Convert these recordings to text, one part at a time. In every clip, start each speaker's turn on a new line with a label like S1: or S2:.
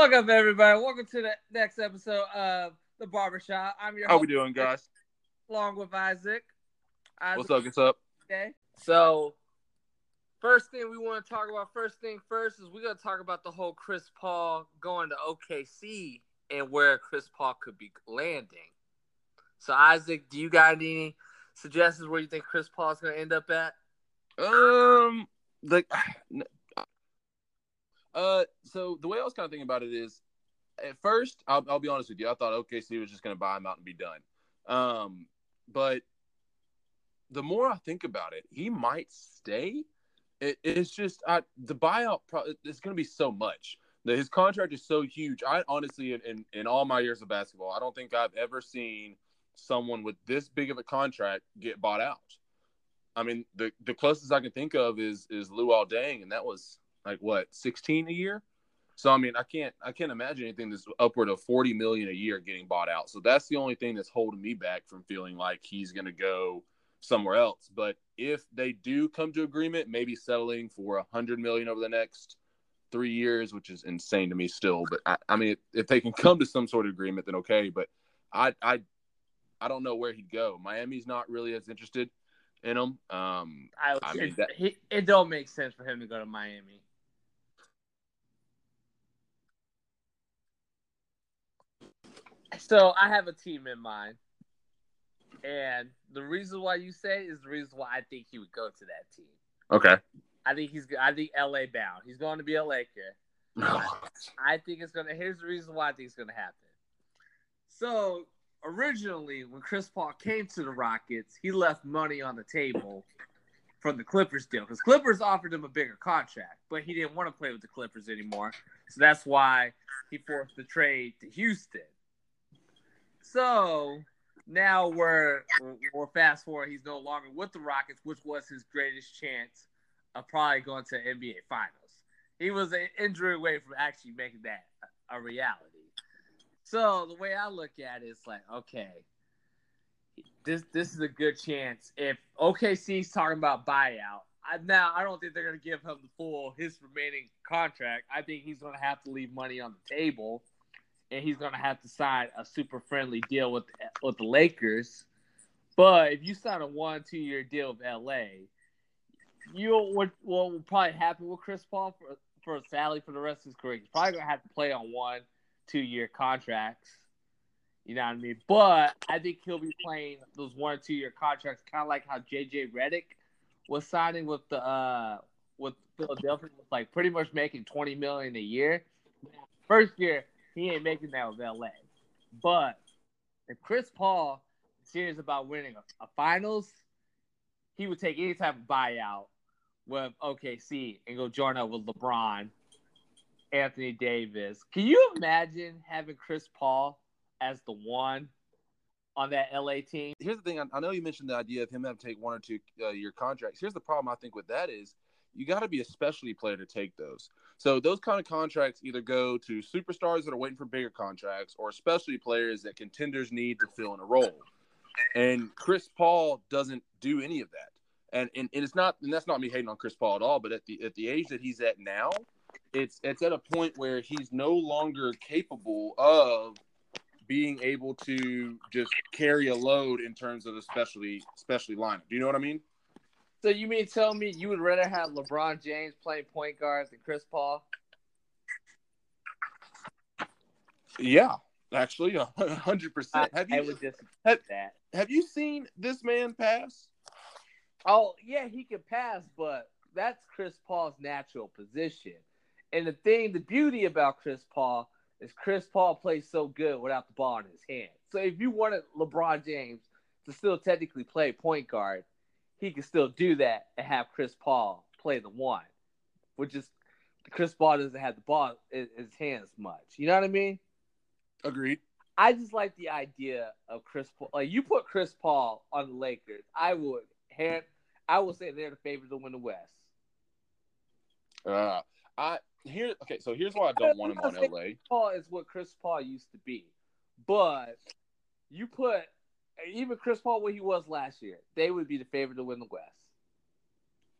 S1: Welcome up, everybody? Welcome to the next episode of the Barbershop. I'm your
S2: How
S1: host,
S2: we doing, guys?
S1: along with Isaac. Isaac
S2: What's up? What's up?
S1: Okay. So, first thing we want to talk about, first thing first, is we're going to talk about the whole Chris Paul going to OKC and where Chris Paul could be landing. So, Isaac, do you got any suggestions where you think Chris Paul is going to end up at?
S2: Um, like, uh, so the way I was kind of thinking about it is, at first, I'll, be honest with you, I thought OKC was just going to buy him out and be done. Um, but the more I think about it, he might stay. It, it's just I, the buyout. Pro, it's going to be so much. The, his contract is so huge. I honestly, in, in in all my years of basketball, I don't think I've ever seen someone with this big of a contract get bought out. I mean, the the closest I can think of is is Luol Deng, and that was like what sixteen a year. So I mean, I can't I can't imagine anything that's upward of forty million a year getting bought out. So that's the only thing that's holding me back from feeling like he's going to go somewhere else. But if they do come to agreement, maybe settling for a hundred million over the next three years, which is insane to me still. But I, I mean, if they can come to some sort of agreement, then okay. But I I I don't know where he'd go. Miami's not really as interested in him. Um,
S1: I,
S2: I mean, that-
S1: he, it don't make sense for him to go to Miami. So I have a team in mind, and the reason why you say is the reason why I think he would go to that team.
S2: okay.
S1: I think he's I think LA bound. He's going to be a Laker. I think it's gonna. Here's the reason why I think it's gonna happen. So originally, when Chris Paul came to the Rockets, he left money on the table from the Clippers deal because Clippers offered him a bigger contract, but he didn't want to play with the Clippers anymore. So that's why he forced the trade to Houston. So now we're we're fast forward. He's no longer with the Rockets, which was his greatest chance of probably going to NBA Finals. He was an injury away from actually making that a reality. So the way I look at it is like, okay, this this is a good chance. If OKC's talking about buyout, I, now I don't think they're to give him the full his remaining contract. I think he's to have to leave money on the table, and he's to have to sign a super friendly deal with with the Lakers. But if you sign a one two year deal with LA, you what what will probably happen with Chris Paul for for a salary for the rest of his career. He's probably gonna have to play on one, two year contracts. You know what I mean? But I think he'll be playing those one two year contracts, kind of like how JJ Redick was signing with the uh with Philadelphia, was like pretty much making twenty million a year. First year, he ain't making that with LA. But if Chris Paul is serious about winning a, a finals, he would take any type of buyout with OKC and go join up with LeBron, Anthony Davis. Can you imagine having Chris Paul as the one on that LA team?
S2: Here's the thing. I, I know you mentioned the idea of him having to take one or two uh, year contracts. Here's the problem I think with that is you got to be a specialty player to take those. So those kind of contracts either go to superstars that are waiting for bigger contracts or specialty players that contenders need to fill in a role. And Chris Paul doesn't do any of that. And, and, and it's not and that's not me hating on Chris Paul at all, but at the at the age that he's at now, it's it's at a point where he's no longer capable of being able to just carry a load in terms of the specialty specialty lineup. Do you know what I mean?
S1: So you mean tell me you would rather have LeBron James playing point guard than Chris Paul?
S2: Yeah, actually, a hundred percent. Have
S1: I would
S2: have,
S1: that.
S2: have you seen this man pass?
S1: Oh yeah, he can pass, but that's Chris Paul's natural position. And the thing, the beauty about Chris Paul is Chris Paul plays so good without the ball in his hand. So if you wanted LeBron James to still technically play point guard, he can still do that and have Chris Paul play the one, which is Chris Paul doesn't have the ball in his hands much. You know what I mean?
S2: Agreed.
S1: I just like the idea of Chris Paul. Like you put Chris Paul on the Lakers, I would hand, I would say they're the favorite to win the West.
S2: Uh, I here. Okay, so here's why I don't want him on LA.
S1: Paul is what Chris Paul used to be, but you put even Chris Paul where he was last year, they would be the favorite to win the West.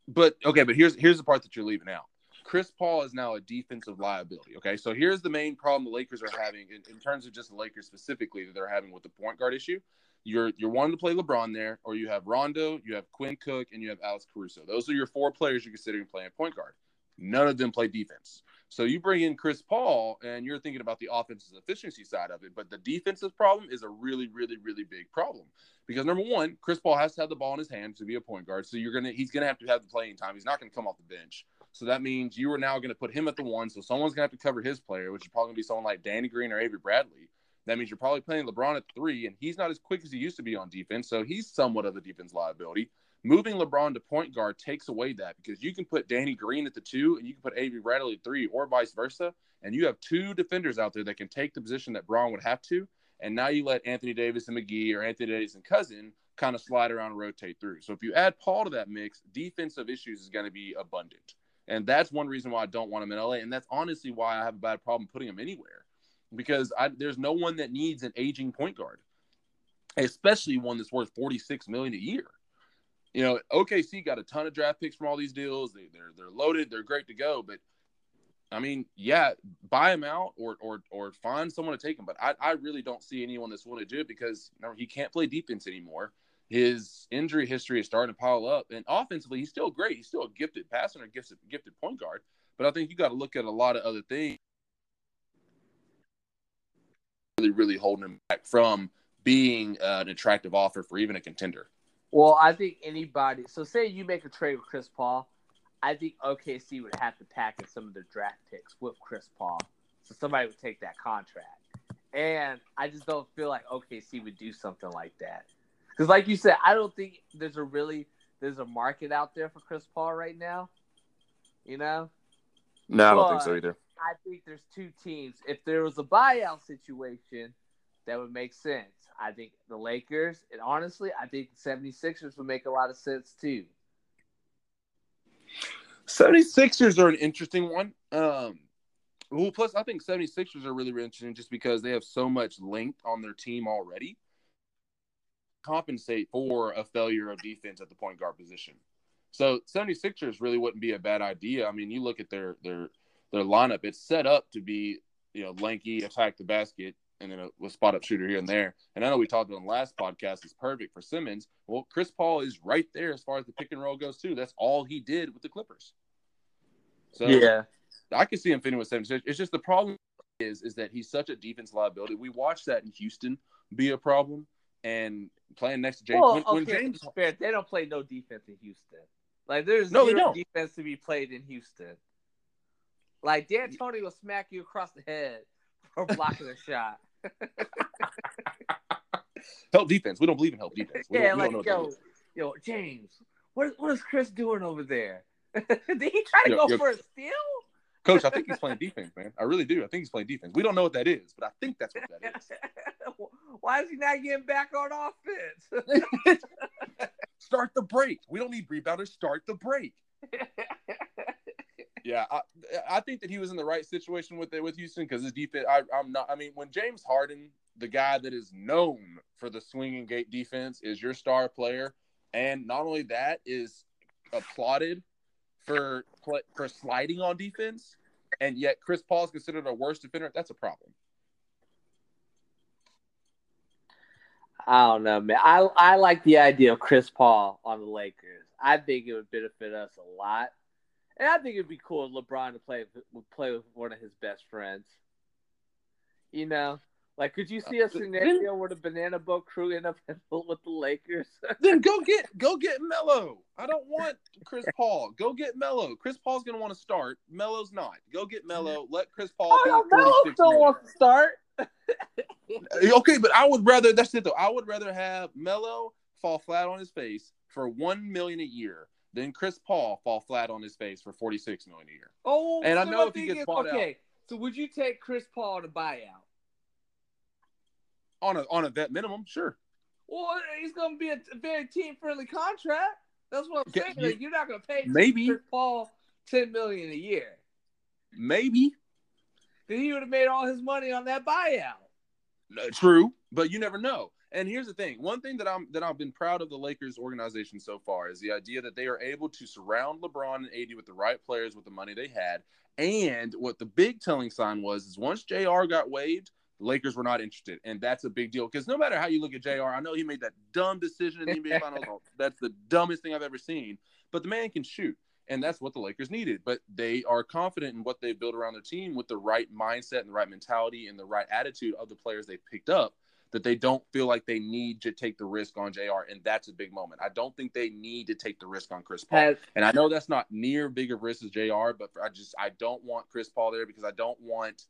S2: But okay, but here's here's the part that you're leaving out. Chris Paul is now a defensive liability. Okay, so here's the main problem the Lakers are having in, in terms of just the Lakers specifically that they're having with the point guard issue. You're you're wanting to play LeBron there, or you have Rondo, you have Quinn Cook, and you have Alex Caruso. Those are your four players you're considering playing point guard. None of them play defense. So you bring in Chris Paul, and you're thinking about the offensive efficiency side of it, but the defensive problem is a really, really, really big problem because number one, Chris Paul has to have the ball in his hand to be a point guard. So you're gonna he's gonna have to have the playing time. He's not gonna come off the bench. So that means you are now to put him at the one. So someone's to have to cover his player, which is probably to be someone like Danny Green or Avery Bradley. That means you're probably playing LeBron at three, and he's not as quick as he used to be on defense. So he's somewhat of a defense liability. Moving LeBron to point guard takes away that because you can put Danny Green at the two and you can put Avery Bradley at three, or vice versa. And you have two defenders out there that can take the position that Bron would have to. And now you let Anthony Davis and McGee or Anthony Davis and Cousin kind of slide around and rotate through. So if you add Paul to that mix, defensive issues is going to be abundant. And that's one reason why I don't want him in LA. And that's honestly why I have a bad problem putting him anywhere because I, there's no one that needs an aging point guard, especially one that's worth 46 million a year. You know, OKC got a ton of draft picks from all these deals. They, they're they're loaded. They're great to go. But I mean, yeah, buy him out or or or find someone to take him. But I, I really don't see anyone that's willing to do it because you know, he can't play defense anymore his injury history is starting to pile up. And offensively, he's still great. He's still a gifted passer and a gifted, gifted point guard. But I think you got to look at a lot of other things. Really, really holding him back from being uh, an attractive offer for even a contender.
S1: Well, I think anybody. So, say you make a trade with Chris Paul, I think OKC would have to package some of their draft picks with Chris Paul, so somebody would take that contract. And I just don't feel like OKC would do something like that. Because, like you said, I don't think there's a really there's a market out there for Chris Paul right now. You know?
S2: No, I don't think so either.
S1: I think there's two teams. If there was a buyout situation, that would make sense. I think the Lakers, and honestly, I think the 76ers would make a lot of sense too.
S2: 76ers are an interesting one. Um, well, plus, I think 76ers are really, really interesting just because they have so much length on their team already compensate for a failure of defense at the point guard position. So 76ers really wouldn't be a bad idea. I mean, you look at their their their lineup, it's set up to be, you know, lanky, attack the basket, and then a, a spot up shooter here and there. And I know we talked on the last podcast is perfect for Simmons. Well, Chris Paul is right there as far as the pick and roll goes too. That's all he did with the Clippers. So yeah, I can see him fitting with 76. It's just the problem is is that he's such a defense liability. We watched that in Houston be a problem. And playing next to James.
S1: Well, when, okay, when James, fair, they don't play no defense in Houston. Like there's no zero defense to be played in Houston. Like D'Antoni will smack you across the head for blocking a shot.
S2: help defense. We don't believe in help defense. We
S1: yeah, like yo, yo, James, what what is Chris doing over there? Did he try to yo, go yo, for a steal?
S2: Coach, I think he's playing defense, man. I really do. I think he's playing defense. We don't know what that is, but I think that's what that is.
S1: Why is he not getting back on offense?
S2: start the break. We don't need rebounders. Start the break. Yeah, I, I think that he was in the right situation with it with Houston because his defense. I, I'm not. I mean, when James Harden, the guy that is known for the swinging gate defense, is your star player, and not only that is applauded for for sliding on defense, and yet Chris Paul is considered a worse defender. That's a problem.
S1: I don't know, man. I I like the idea of Chris Paul on the Lakers. I think it would benefit us a lot, and I think it'd be cool if LeBron to play play with one of his best friends. You know, like, could you see a uh, scenario then, where the Banana Boat crew end up with the Lakers?
S2: then go get go get Melo. I don't want Chris Paul. Go get Melo. Chris Paul's gonna want to start. Melo's not. Go get Melo. Let Chris Paul. Oh, be Melo
S1: still wants to start.
S2: okay, but I would rather. That's it though. I would rather have Melo fall flat on his face for one million a year than Chris Paul fall flat on his face for forty six million a year.
S1: Oh, and so I know if he gets is, bought okay. out. So would you take Chris Paul to buyout?
S2: on a on a vet minimum, sure.
S1: Well, he's going to be a very team friendly contract. That's what I'm saying. You, like, you're not going to pay
S2: maybe
S1: Chris Paul ten million a year.
S2: Maybe.
S1: Then he would have made all his money on that buyout.
S2: No, true, but you never know. And here's the thing: one thing that I'm that I've been proud of the Lakers organization so far is the idea that they are able to surround LeBron and AD with the right players with the money they had. And what the big telling sign was is once JR got waived, the Lakers were not interested, and that's a big deal because no matter how you look at JR, I know he made that dumb decision in the NBA Finals. That's the dumbest thing I've ever seen. But the man can shoot and that's what the Lakers needed. But they are confident in what they built around their team with the right mindset and the right mentality and the right attitude of the players they picked up. That they don't feel like they need to take the risk on JR and that's a big moment. I don't think they need to take the risk on Chris Paul, and I know that's not near big of risk as JR But I just I don't want Chris Paul there because I don't want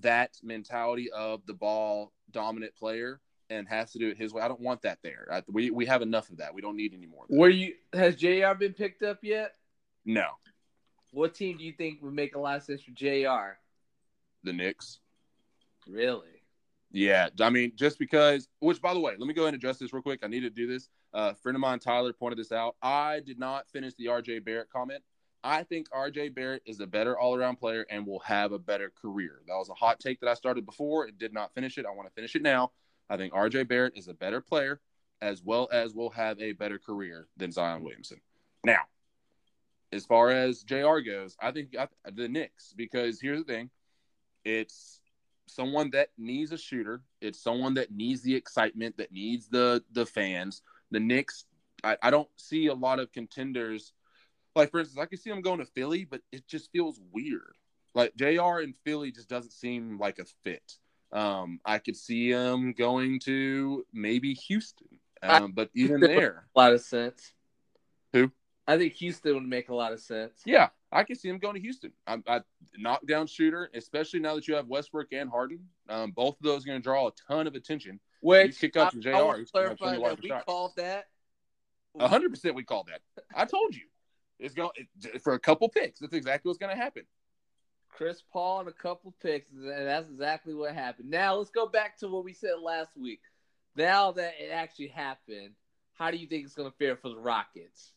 S2: that mentality of the ball dominant player and has to do it his way. I don't want that there. I, we we have enough of that. We don't need any more.
S1: Were you has JR been picked up yet?
S2: No.
S1: What team do you think would make a lot of sense for JR?
S2: The Knicks.
S1: Really?
S2: Yeah, I mean, just because. Which, by the way, let me go ahead and address this real quick. I need to do this. Uh, a friend of mine, Tyler, pointed this out. I did not finish the RJ Barrett comment. I think RJ Barrett is a better all-around player and will have a better career. That was a hot take that I started before. It did not finish it. I want to finish it now. I think RJ Barrett is a better player as well as will have a better career than Zion Williamson. Now, as far as JR goes, I think the Knicks because here's the thing: it's someone that needs a shooter. It's someone that needs the excitement, that needs the the fans. The Knicks, I, I don't see a lot of contenders. Like for instance, I can see them going to Philly, but it just feels weird. Like JR in Philly just doesn't seem like a fit. Um, I could see him going to maybe Houston, um, but even there,
S1: a lot of sense.
S2: Who?
S1: I think Houston would make a lot of sense.
S2: Yeah, I can see him going to Houston. I, I knockdown shooter, especially now that you have Westbrook and Harden. Um, both of those are going to draw a ton of attention.
S1: Which
S2: kick up to JR I, I
S1: clarify that we shots. called that.
S2: hundred percent, we called that. I told you, it's going for a couple picks. That's exactly what's going to happen.
S1: Chris Paul and a couple picks, and that's exactly what happened. Now let's go back to what we said last week. Now that it actually happened, how do you think it's going to fare for the Rockets?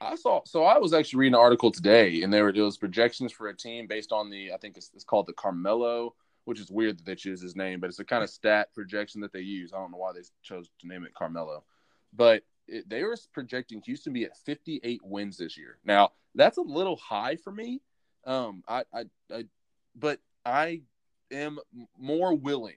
S2: I saw. So I was actually reading an article today, and there were those projections for a team based on the. I think it's, it's called the Carmelo, which is weird that they choose his name, but it's a kind of stat projection that they use. I don't know why they chose to name it Carmelo, but it, they were projecting Houston be at 58 wins this year. Now that's a little high for me. Um, I, I, I but I am more willing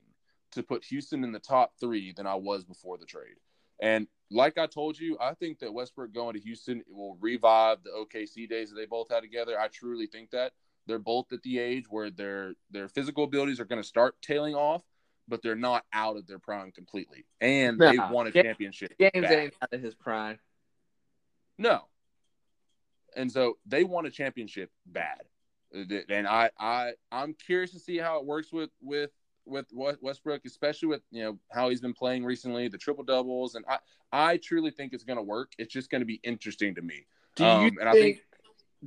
S2: to put Houston in the top three than I was before the trade. And like I told you, I think that Westbrook going to Houston will revive the OKC days that they both had together. I truly think that they're both at the age where their their physical abilities are going to start tailing off, but they're not out of their prime completely. And they won a championship.
S1: James back. ain't out of his prime.
S2: No. And so they won a championship bad. And I I I'm curious to see how it works with with with Westbrook, especially with you know how he's been playing recently, the triple doubles, and I I truly think it's going to work. It's just going to be interesting to me.
S1: Do you um, think, think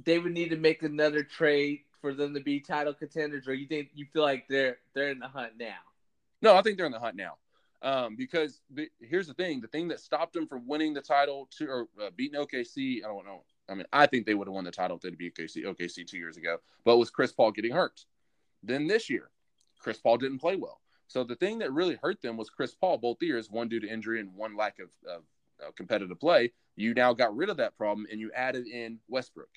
S1: they would need to make another trade for them to be title contenders, or you think you feel like they're they're in the hunt now?
S2: No, I think they're in the hunt now. Um, because the, here's the thing: the thing that stopped them from winning the title to or uh, beating OKC, I don't know. I mean, I think they would have won the title if they'd beat OKC, OKC two years ago, but was Chris Paul getting hurt. Then this year, Chris Paul didn't play well. So the thing that really hurt them was Chris Paul both years, one due to injury and one lack of, of, competitive play. You now got rid of that problem and you added in Westbrook.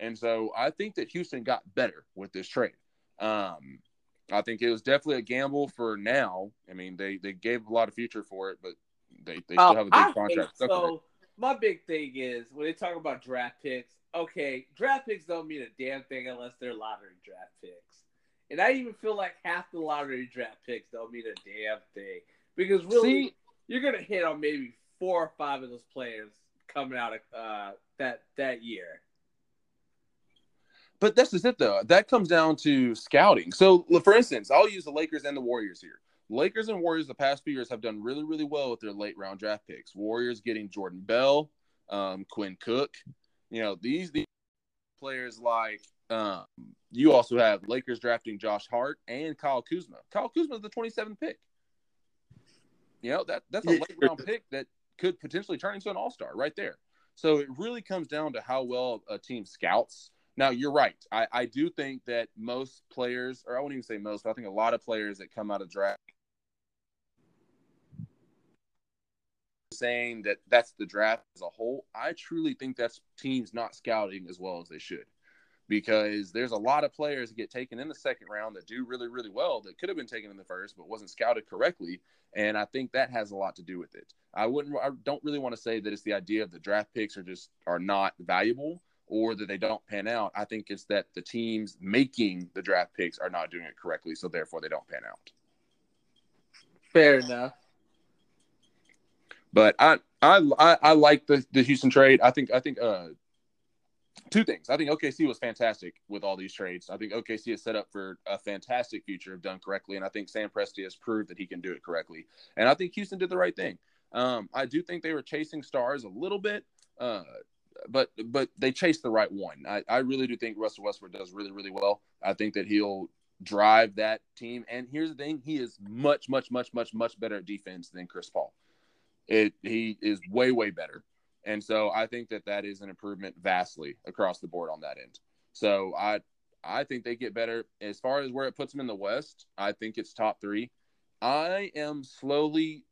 S2: And so I think that Houston got better with this trade. Um, I think it was definitely a gamble for now. I mean, they, they gave a lot of future for it, but they, they still uh, have a big I contract.
S1: So my big thing is when they talk about draft picks, okay, draft picks don't mean a damn thing unless they're lottery draft picks. And I even feel like half the lottery draft picks don't mean a damn thing. Because really, See, you're gonna hit on maybe four or five of those players coming out of uh, that that year.
S2: But that's just it, though. That comes down to scouting. So, for instance, I'll use the Lakers and the Warriors here. Lakers and Warriors the past few years have done really, really well with their late round draft picks. Warriors getting Jordan Bell, um, Quinn Cook. You know these these players like um, you also have Lakers drafting Josh Hart and Kyle Kuzma. Kyle Kuzma is the 27th pick. You know, that that's a late round pick that could potentially turn into an all star right there. So it really comes down to how well a team scouts. Now, you're right. I, I do think that most players, or I wouldn't even say most, but I think a lot of players that come out of draft saying that that's the draft as a whole. I truly think that's teams not scouting as well as they should because there's a lot of players that get taken in the second round that do really, really well that could have been taken in the first but wasn't scouted correctly. And I think that has a lot to do with it. I wouldn't, I don't really want to say that it's the idea of the draft picks are just are not valuable or that they don't pan out. I think it's that the teams making the draft picks are not doing it correctly, so therefore they don't pan out.
S1: Fair enough.
S2: But I I I, I like the, the Houston trade. I think I think uh two things. I think OKC was fantastic with all these trades. I think OKC is set up for a fantastic future if done correctly, and I think Sam Presti has proved that he can do it correctly. And I think Houston did the right thing. Um, I do think they were chasing stars a little bit, uh, but but they chased the right one. I, I really do think Russell Westbrook does really really well. I think that he'll drive that team. And here's the thing: he is much much much much much better at defense than Chris Paul. It he is way way better. And so I think that that is an improvement vastly across the board on that end. So I I think they get better as far as where it puts them in the West. I think it's top three. I am slowly.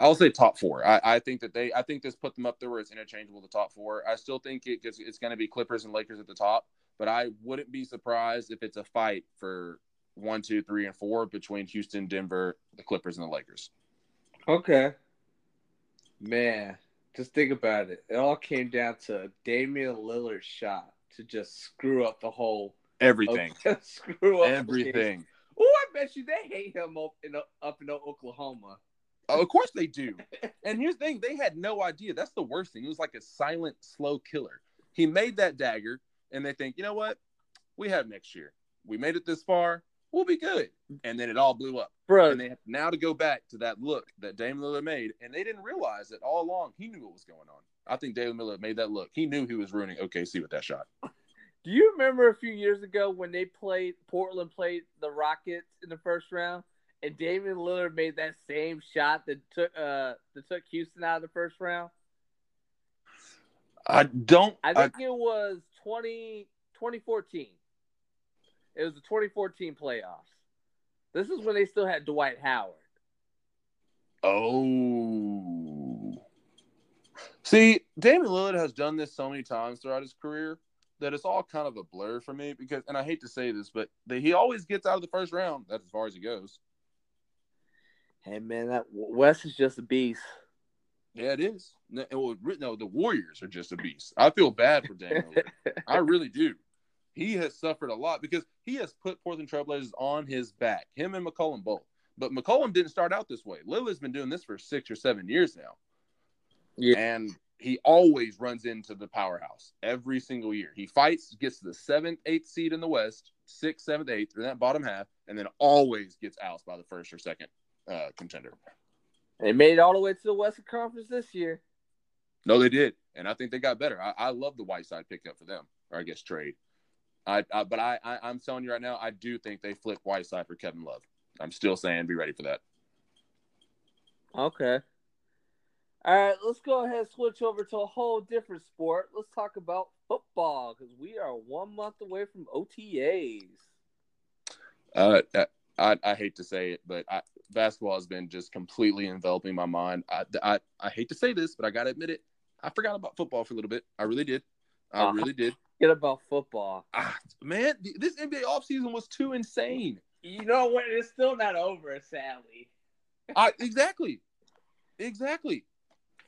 S2: I'll say top four. I, I think that they. I think this put them up there where it's interchangeable. The top four. I still think it gets, it's going to be Clippers and Lakers at the top, but I wouldn't be surprised if it's a fight for one, two, three, and four between Houston, Denver, the Clippers, and the Lakers.
S1: Okay. Man, just think about it. It all came down to Damian Lillard's shot to just screw up the whole
S2: everything.
S1: screw up
S2: everything.
S1: Oh, I bet you they hate him up in up in Oklahoma.
S2: Oh, of course they do. and here's the thing: they had no idea. That's the worst thing. It was like a silent, slow killer. He made that dagger, and they think, you know what? We have next year. We made it this far we'll be good. And then it all blew up.
S1: Bro.
S2: And they have now to go back to that look that Dame Lillard made. And they didn't realize that all along he knew what was going on. I think Dame Lillard made that look. He knew he was ruining OKC with that shot.
S1: Do you remember a few years ago when they played Portland played the Rockets in the first round? And Damian Lillard made that same shot that took uh that took Houston out of the first round.
S2: I don't.
S1: I think I, it was 20, 2014. It was the 2014 playoffs. This is when they still had Dwight Howard.
S2: Oh. See, Damian Lillard has done this so many times throughout his career that it's all kind of a blur for me because, and I hate to say this, but the, he always gets out of the first round. That's as far as he goes.
S1: Hey man, that West is just a beast.
S2: Yeah, it is. No, no, the Warriors are just a beast. I feel bad for Damian Lillard. I really do he has suffered a lot because he has put Portland Trailblazers on his back. Him and McCollum both. But McCollum didn't start out this way. Lillard's been doing this for six or seven years now. Yeah. And he always runs into the powerhouse every single year. He fights, gets to the seventh, eighth seed in the West, sixth, seventh, eighth, in that bottom half, and then always gets ousted by the first or second uh, contender.
S1: They made it all the way to the Western Conference this year.
S2: No, they did. And I think they got better. I, I love the Whiteside pickup for them, or I guess trade. I, I but I, I am telling you right now, I do think they flip Whiteside for Kevin Love. I'm still saying be ready for that.
S1: Okay. All right, let's go ahead and switch over to a whole different sport. Let's talk about football because we are one month away from OTAs.
S2: Uh, I, I hate to say it, but I, basketball has been just completely enveloping my mind. I, I, I hate to say this, but I got to admit it. I forgot about football for a little bit. I really did. I uh, really did.
S1: Get about football.
S2: Ah, man, this NBA offseason was too insane.
S1: You know what? It's still not over, sadly.
S2: I exactly, exactly.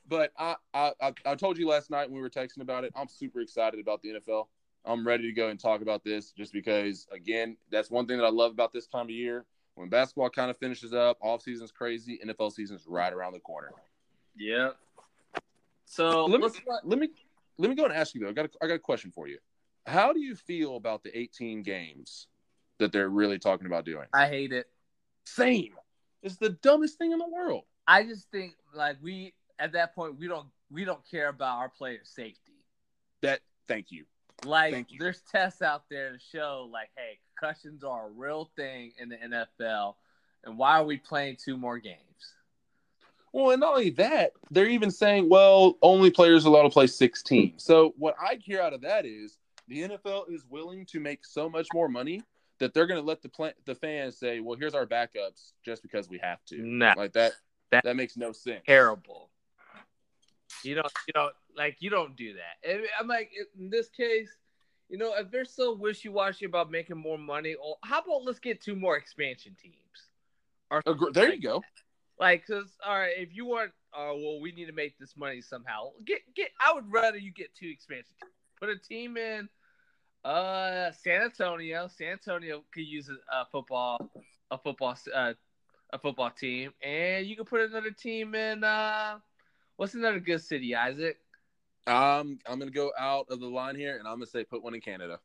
S2: But I, I, I told you last night when we were texting about it. I'm super excited about the NFL. I'm ready to go and talk about this just because, again, that's one thing that I love about this time of year. When basketball kind of finishes up, off season's crazy, NFL season's right around the corner.
S1: Yeah. So
S2: let me, let me let me go and ask you though. I got a, I got a question for you. How do you feel about the 18 games that they're really talking about doing?
S1: I hate it.
S2: Same. It's the dumbest thing in the world.
S1: I just think like we at that point we don't we don't care about our players' safety.
S2: That thank you.
S1: Like thank you. there's tests out there to show like, hey, concussions are a real thing in the NFL, and why are we playing two more games?
S2: Well, and not only that, they're even saying, well, only players allowed to play 16. So what I hear out of that is the NFL is willing to make so much more money that they're going to let the plant the fans say, well, here's our backups just because we have to.
S1: Nah.
S2: Like that.
S1: That-
S2: that makes no sense.
S1: terrible. You don't, you know, like you don't do that. And I'm like, in this case, you know, if they're so wishy washy about making more money, well, how about let's get two more expansion teams? Or
S2: there you go.
S1: Like, cause all right, if you want, oh well, we need to make this money somehow. Get get. I would rather you get two expansion. Put a team in, uh, San Antonio. San Antonio could use a, a football, a football, uh, a football team, and you could put another team in. uh What's another good city, Isaac?
S2: Um, I'm gonna go out of the line here, and I'm gonna say put one in Canada.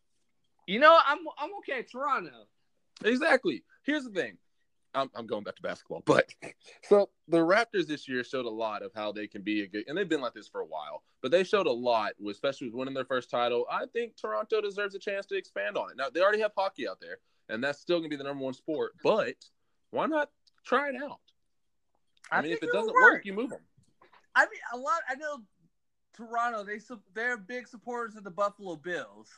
S1: You know, I'm I'm okay. Toronto.
S2: Exactly. Here's the thing. I'm, I'm going back to basketball, but so the Raptors this year showed a lot of how they can be a good, and they've been like this for a while. But they showed a lot, especially with winning their first title. I think Toronto deserves a chance to expand on it. Now they already have hockey out there, and that's still going to be the number one sport. But why not try it out? I, mean, if it doesn't work, you move them.
S1: I mean, a lot. I know Toronto. They they're big supporters of the Buffalo Bills,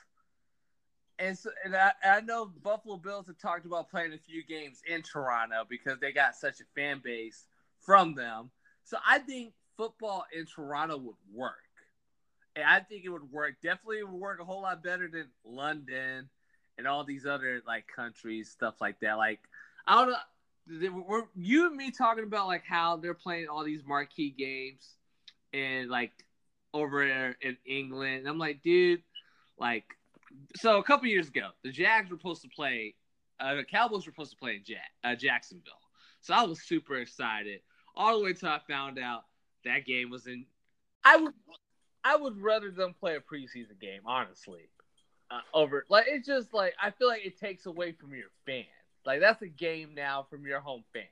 S1: and so and I, I know Buffalo Bills have talked about playing a few games in Toronto because they got such a fan base from them. So I think football in Toronto would work, and I think it would work. Definitely, it would work a whole lot better than London and all these other like countries, stuff like that. Like I don't know you and me talking about like how they're playing all these marquee games and like over in England. And I'm like, dude, like, so a couple years ago, the Jags were supposed to play, uh, the Cowboys were supposed to play in Jack, uh, Jacksonville. So I was super excited all the way till I found out that game was in. I would, I would rather them play a preseason game, honestly, uh, over like it's just like I feel like it takes away from your fans. Like that's a game now from your home fans.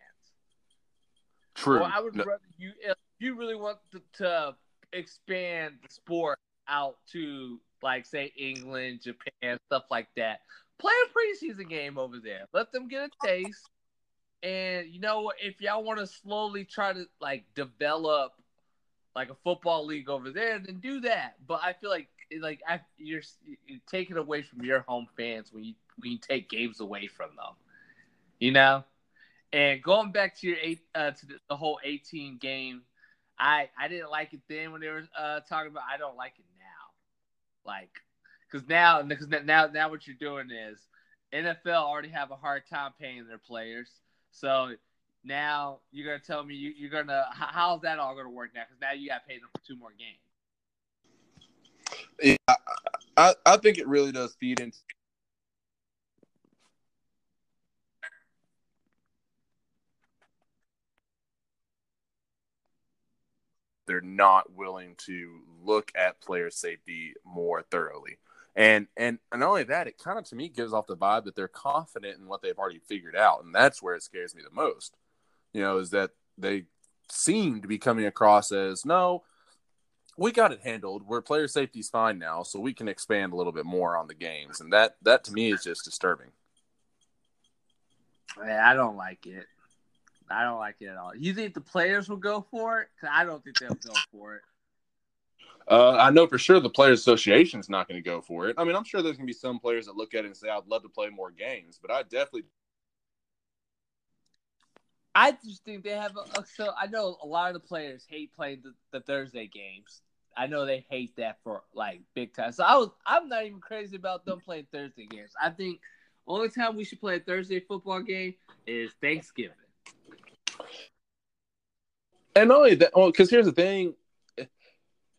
S2: True.
S1: Well, I would
S2: No-
S1: rather you if you really want to, to expand the sport out to like say England, Japan, stuff like that. Play a preseason game over there. Let them get a taste. And you know? If y'all want to slowly try to like develop like a football league over there, then do that. But I feel like like I, you're, you're taking away from your home fans when you when you take games away from them. You know. And going back to your eight uh, to the, the whole 18 game, I I didn't like it then when they were uh, talking about. I don't like it like because now because now now what you're doing is NFL already have a hard time paying their players, so now you're gonna tell me you, you're gonna how, how's that all gonna work now? Because now you got to pay them for two more games.
S2: Yeah, I, I think it really does feed into they're not willing to look at player safety more thoroughly. And and not only that, it kind of to me gives off the vibe that they're confident in what they've already figured out, and that's where it scares me the most. You know, is that they seem to be coming across as no, we got it handled. Where player safety's fine now, so we can expand a little bit more on the games, and that that to me is just disturbing.
S1: Yeah, I don't like it. I don't like it at all. You think the players will go for it? 'Cause I don't think they'll go for it.
S2: Uh, I know for sure the Players Association is not going to go for it. I mean, I'm sure there's going to be some players that look at it and say, "I'd love to play more games," but I definitely
S1: I just think they have a, so I know a lot of the players hate playing the, the Thursday games. I know they hate that for like big time. So I was I'm not even crazy about them playing Thursday games. I think only time we should play a Thursday football game is Thanksgiving.
S2: And only that, well, because here's the thing.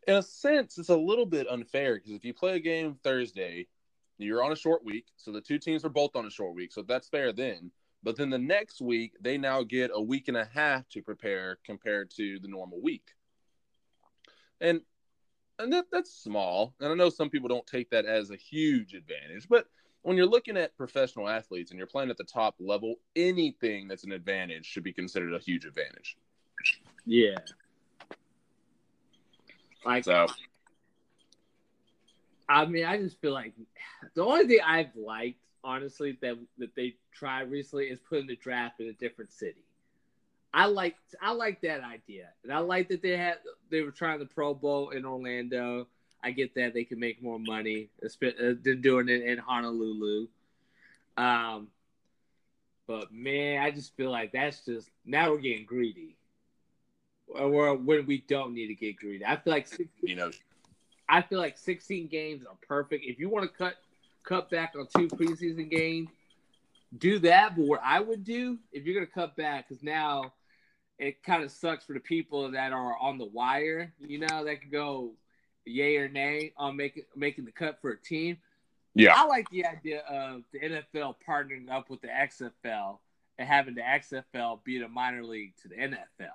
S2: In a sense, it's a little bit unfair because if you play a game Thursday, you're on a short week. So the two teams are both on a short week. So that's fair then. But then the next week, they now get a week and a half to prepare compared to the normal week. And and that, that's small. And I know some people don't take that as a huge advantage, but when you're looking at professional athletes and you're playing at the top level, anything that's an advantage should be considered a huge advantage.
S1: Yeah. Like
S2: So
S1: I mean, I just feel like the only thing I've liked, honestly, that that they tried recently is putting the draft in a different city. I like I like that idea, and I like that they had they were trying the Pro Bowl in Orlando. I get that they can make more money uh, than doing it in Honolulu. Um, but man, I just feel like that's just now we're getting greedy. Or when we don't need to get greedy. I feel like 16,
S2: You know,
S1: I feel like 16 games are perfect. If you want to cut cut back on two preseason games, do that. But what I would do if you're gonna cut back, because now it kind of sucks for the people that are on the wire. You know, that could go yay or nay on making making the cut for a team.
S2: yeah,
S1: I like the idea of the NFL partnering up with the XFL and having the XFL be the minor league to the NFL.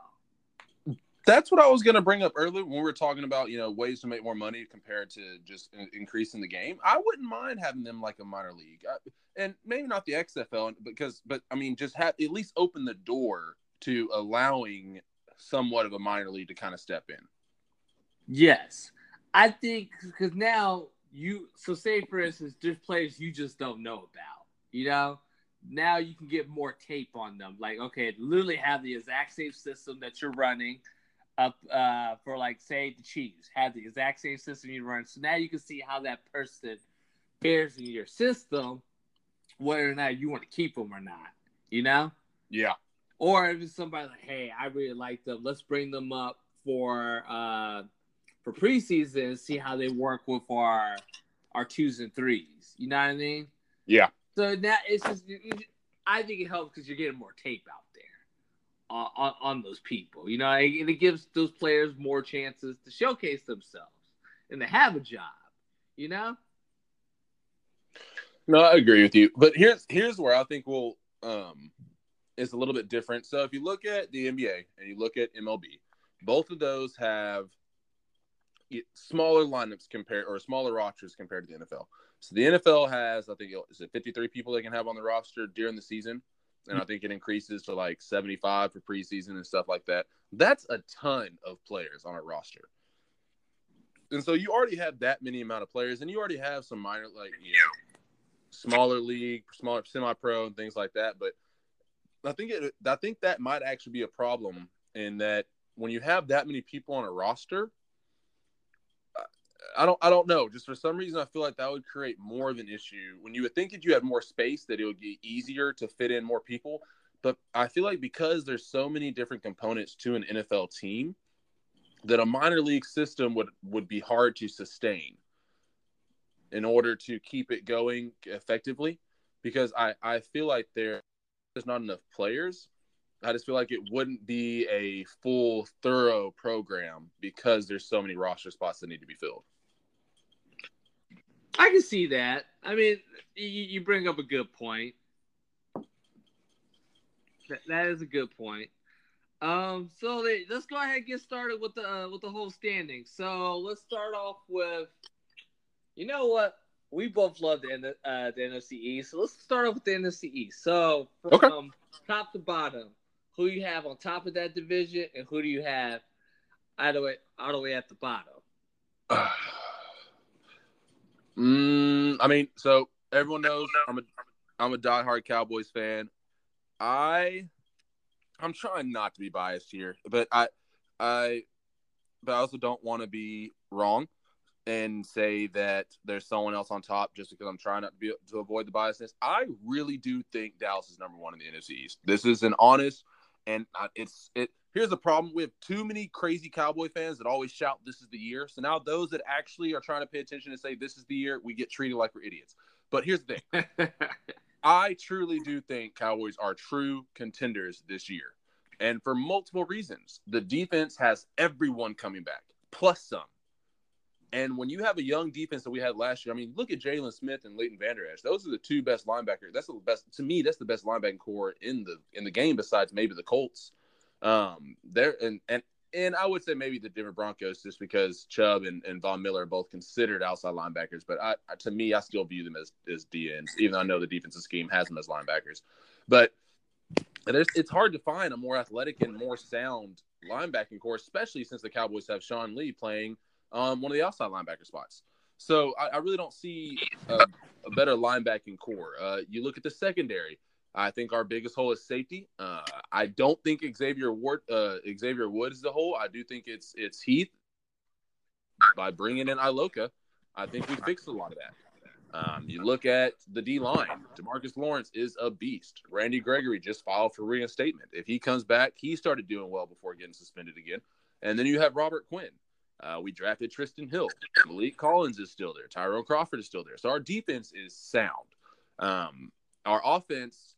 S2: That's what I was going to bring up earlier when we were talking about you know ways to make more money compared to just in- increasing the game. I wouldn't mind having them like a minor league, I, and maybe not the XFL because, but I mean, just have at least open the door to allowing somewhat of a minor league to kind of step in.
S1: Yes, I think because now you so say for instance, there's players you just don't know about. You know, now you can get more tape on them. Like, okay, literally have the exact same system that you're running up uh, for like say the Chiefs have the exact same system you run. So now you can see how that person fares in your system, whether or not you want to keep them or not. You know.
S2: Yeah,
S1: or if it's somebody like, hey, I really like them, let's bring them up for uh for preseason and see how they work with our our twos and threes. You know what I mean?
S2: yeah,
S1: So now it's just, I think it helps because you're getting more tape out on, on, those people. You know, and it gives those players more chances to showcase themselves and to have a job. You know?
S2: No, I agree with you. But here's here's where I think we'll um is a little bit different. So if you look at the NBA and you look at MLB, both of those have smaller lineups compared or smaller rosters compared to the NFL. So the NFL has I think is it 53 people they can have on the roster during the season. And I think it increases to like 75 for preseason and stuff like that. That's a ton of players on a roster. And so you already have that many amount of players, and you already have some minor, like you know, smaller league, smaller semi-pro, and things like that. But I think it, I think that might actually be a problem in that when you have that many people on a roster, I don't, I don't know. Just for some reason, I feel like that would create more of an issue. When you would think that you had more space, that it would be easier to fit in more people. But I feel like because there's so many different components to an NFL team, that a minor league system would would be hard to sustain in order to keep it going effectively because I, I feel like there, there's not enough players. I just feel like it wouldn't be a full, thorough program because there's so many roster spots that need to be filled.
S1: I can see that. I mean, you, you bring up a good point. That, that is a good point. Um, so they, let's go ahead and get started with the uh, with the whole standing. So let's start off with, you know what? We both love the uh, the NFC East. So let's start off with the NFC East. So from
S2: Okay.
S1: top to bottom, who you have on top of that division, and who do you have all the way all the way at the bottom?
S2: mm, I mean, so everyone knows I'm a I'm a diehard Cowboys fan. I I'm trying not to be biased here, but I I but I also don't want to be wrong and say that there's someone else on top just because I'm trying not to be to avoid the biasness. I really do think Dallas is number one in the NFC East. This is an honest and it's it. Here's the problem: we have too many crazy Cowboy fans that always shout, "This is the year." So now those that actually are trying to pay attention and say, "This is the year," we get treated like we're idiots. But here's the thing: I truly do think Cowboys are true contenders this year, and for multiple reasons. The defense has everyone coming back, plus some. And when you have a young defense that we had last year, I mean, look at Jaylon Smith and Leighton Vander Esch. Those are the two best linebackers. That's the best to me. That's the best linebacking corps in the in the game, besides maybe the Colts. Um, there and and and I would say maybe the Denver Broncos, just because Chubb and, and Von Miller are both considered outside linebackers. But I, to me, I still view them as as DNs, even though I know the defensive scheme has them as linebackers. But it's hard to find a more athletic and more sound linebacking corps, especially since the Cowboys have Sean Lee playing um, one of the outside linebacker spots. So I, I really don't see a, a better linebacking corps. Uh, you look at the secondary. I think our biggest hole is safety. Uh, I don't think Xavier Ward, uh, Xavier Wood is the hole. I do think it's it's Heath. By bringing in Iloka, I think we fixed a lot of that. Um, you look at the D line. Demarcus Lawrence is a beast. Randy Gregory just filed for reinstatement. If he comes back, he started doing well before getting suspended again. And then you have Robert Quinn. Uh, we drafted Trysten Hill. Maliek Collins is still there. Tyrone Crawford is still there. So our defense is sound. Um, our offense,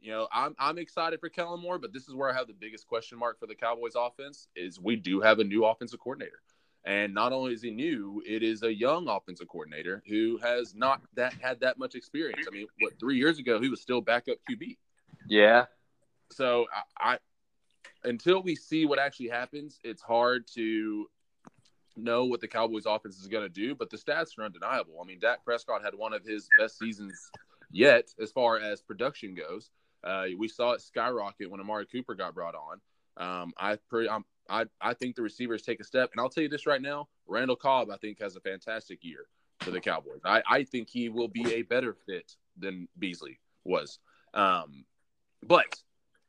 S2: you know, I'm I'm excited for Kellen Moore, but this is where I have the biggest question mark for the Cowboys offense is we do have a new offensive coordinator. And not only is he new, it is a young offensive coordinator who has not that had that much experience. I mean, what three years ago he was still backup QB.
S1: Yeah.
S2: So I, I until we see what actually happens, it's hard to know what the Cowboys offense is going to do. But the stats are undeniable. I mean, Dak Prescott had one of his best seasons yet as far as production goes. Uh, we saw it skyrocket when Amari Cooper got brought on. Um, I pretty, I'm, I, I think the receivers take a step. And I'll tell you this right now Randall Cobb, I think, has a fantastic year for the Cowboys. I, I think he will be a better fit than Beasley was. Um, but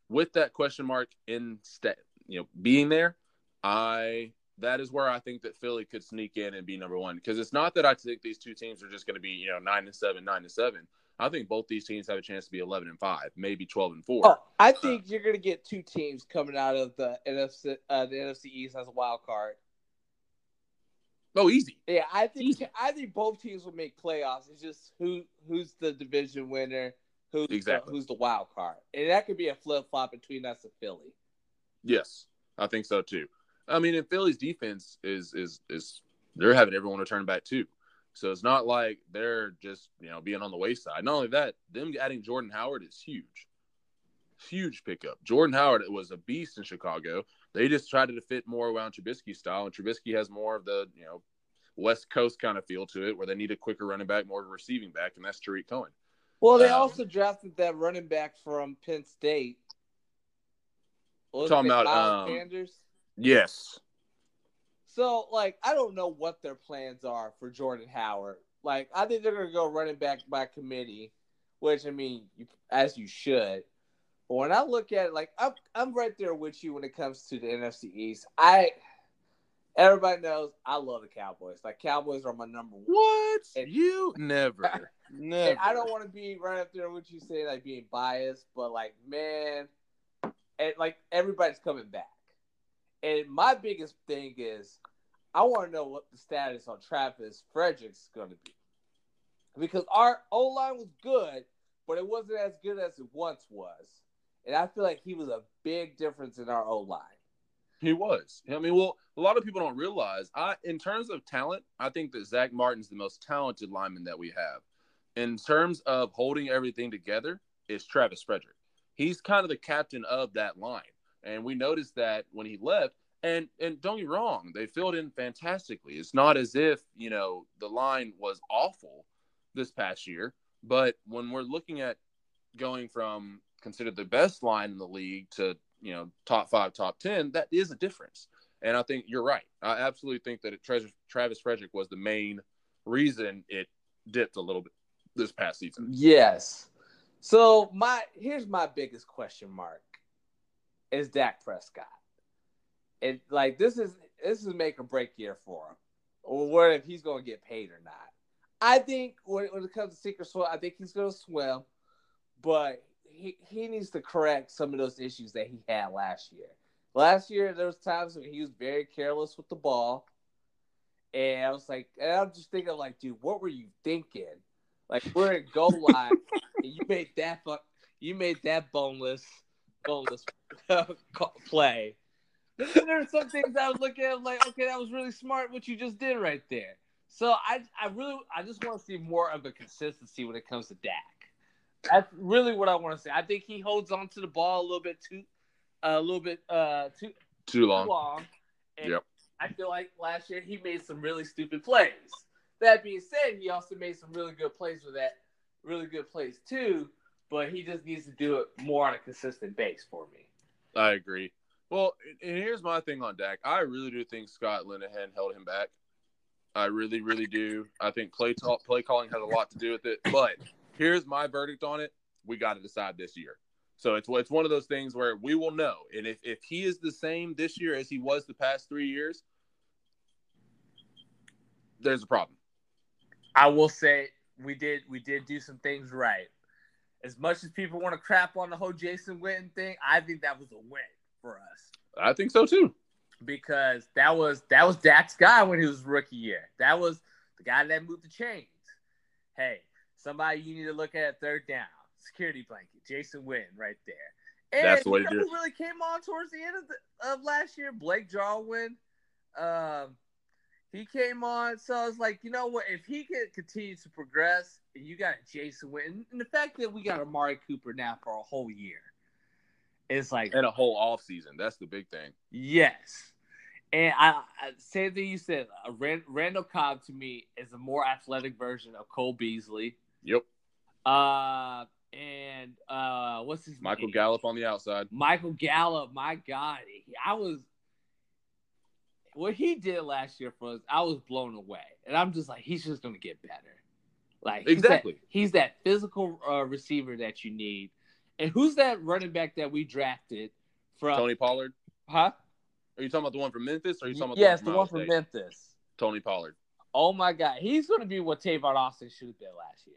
S2: with that question mark in instead, you know, being there, I that is where I think that Philly could sneak in and be number one. Because it's not that I think these two teams are just going to be, you know, nine and seven, nine and seven. I think both these teams have a chance to be eleven and five, maybe twelve and four. Oh,
S1: I think uh, you're going to get two teams coming out of the NFC, uh, the NFC East as a wild card.
S2: Oh, easy.
S1: Yeah, I think easy. I think both teams will make playoffs. It's just who who's the division winner, who's exactly. the, who's the wild card, and that could be a flip flop between us and Philly.
S2: Yes, I think so too. I mean, and Philly's defense is is is they're having everyone return back too. So it's not like they're just you know being on the wayside. Not only that, them adding Jordan Howard is huge, huge pickup. Jordan Howard was a beast in Chicago. They just tried to fit more around Trubisky style, and Trubisky has more of the you know West Coast kind of feel to it, where they need a quicker running back, more of a receiving back, and that's Tarik Cohen.
S1: Well, they um, also drafted that running back from Penn State.
S2: talking about um, Sanders. Yes.
S1: So, like, I don't know what their plans are for Jordan Howard. Like, I think they're going to go running back by committee, which, I mean, you, as you should. But when I look at it, like, I'm, I'm right there with you when it comes to the NFC East. I, everybody knows I love the Cowboys. Like, Cowboys are my number one.
S2: What? And, you never. never.
S1: I don't want to be right up there with you saying, like, being biased, but, like, man, and, like, everybody's coming back. And my biggest thing is, I want to know what the status on Travis Frederick's going to be. Because our O line was good, but it wasn't as good as it once was. And I feel like he was a big difference in our O line.
S2: He was. I mean, well, a lot of people don't realize. I, in terms of talent, I think that Zack Martin's the most talented lineman that we have. In terms of holding everything together, is Travis Frederick. He's kind of the captain of that line. And we noticed that when he left, and and don't get wrong, they filled in fantastically. It's not as if, you know, the line was awful this past year, but when we're looking at going from considered the best line in the league to, you know, top 5, top 10, that is a difference. And I think you're right. I absolutely think that it, Travis Frederick was the main reason it dipped a little bit this past season.
S1: Yes. So my here's my biggest question mark is Dak Prescott. And like this is this is make or break year for him. Or what if he's gonna get paid or not. I think when, when it comes to secret swim, I think he's gonna swim, but he, he needs to correct some of those issues that he had last year. Last year there was times when he was very careless with the ball. And I was like, and I'm just thinking, like, dude, what were you thinking? Like, we're in goal line, and you made that fuck, you made that boneless boneless play. there are some things I was looking at like, okay, that was really smart what you just did right there. So I, I really, I just want to see more of a consistency when it comes to Dak. That's really what I want to say. I think he holds on to the ball a little bit too, uh, a little bit uh, too
S2: too long.
S1: Too long. And yep. I feel like last year he made some really stupid plays. That being said, he also made some really good plays with that, really good plays too but he just needs to do it more on a consistent base for me.
S2: I agree. Well, and here's my thing on Dak. I really do think Scott Linehan held him back. I really, really do. I think play talk, play calling has a lot to do with it. But here's my verdict on it: we got to decide this year. So it's it's one of those things where we will know. And if if he is the same this year as he was the past three years, there's a problem.
S1: I will say we did we did do some things right. As much as people want to crap on the whole Jason Witten thing, I think that was a win for us
S2: I think so too.
S1: because that was that was Dak's guy when he was rookie year. That was the guy that moved the chains. Hey, somebody you need to look at third down, security blanket, Jason Witten right there. And
S2: That's way
S1: you know
S2: do
S1: who really came on towards the end of, the, of last year, Blake Jarwin. Um, he came on, so it's like you know what? If he can continue to progress, and you got Jason Witten, and the fact that we got Amari Cooper now for a whole year, it's like
S2: And a whole off season. That's the big thing.
S1: Yes. And I, I same thing you said. Uh, Rand, Randall Cobb to me is a more athletic version of Cole Beasley.
S2: Yep.
S1: Uh, and uh, what's his
S2: Michael
S1: name?
S2: Gallup on the outside.
S1: Michael Gallup. My God, I was what he did last year for us. I was blown away, and I'm just like, he's just gonna get better. Like he's that-
S2: Exactly.
S1: he's that physical uh, receiver that you need. And who's that running back that we drafted from?
S2: Tony Pollard.
S1: Huh?
S2: Are you talking about the one from Memphis? Or are you talking about
S1: yes,
S2: the
S1: the
S2: one
S1: one
S2: from,
S1: from
S2: Ohio State?
S1: Memphis.
S2: Tony Pollard.
S1: Oh my God, he's going to be what Tavon Austin should have been last year.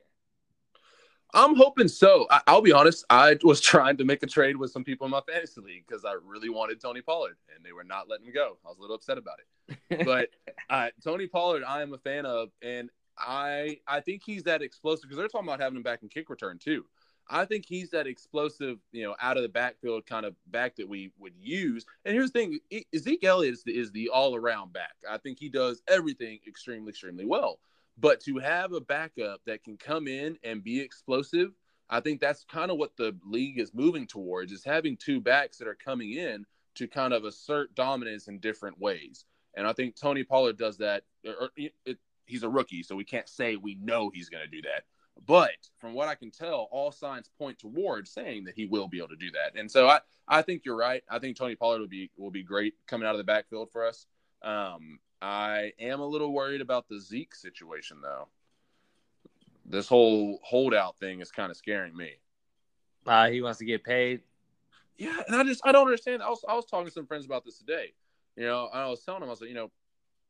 S2: I'm hoping so. I, I'll be honest. I was trying to make a trade with some people in my fantasy league because I really wanted Tony Pollard, and they were not letting me go. I was a little upset about it. But uh, Tony Pollard, I am a fan of, and I I think he's that explosive because they're talking about having him back in kick return too. I think he's that explosive, you know, out of the backfield kind of back that we would use. And here's the thing: Zeke Elliott is the, is the all around back. I think he does everything extremely, extremely well. But to have a backup that can come in and be explosive, I think that's kind of what the league is moving towards: is having two backs that are coming in to kind of assert dominance in different ways. And I think Tony Pollard does that. Er, er, or, or it, he's a rookie, so we can't say we know he's going to do that. But from what I can tell, all signs point towards saying that he will be able to do that. And so I, I think you're right. I think Tony Pollard will be will be great coming out of the backfield for us. Um, I am a little worried about the Zeke situation though. This whole holdout thing is kind of scaring me.
S1: Uh, he wants to get paid.
S2: Yeah, and I just I don't understand. I was I was talking to some friends about this today. You know, I was telling them I was like, you know,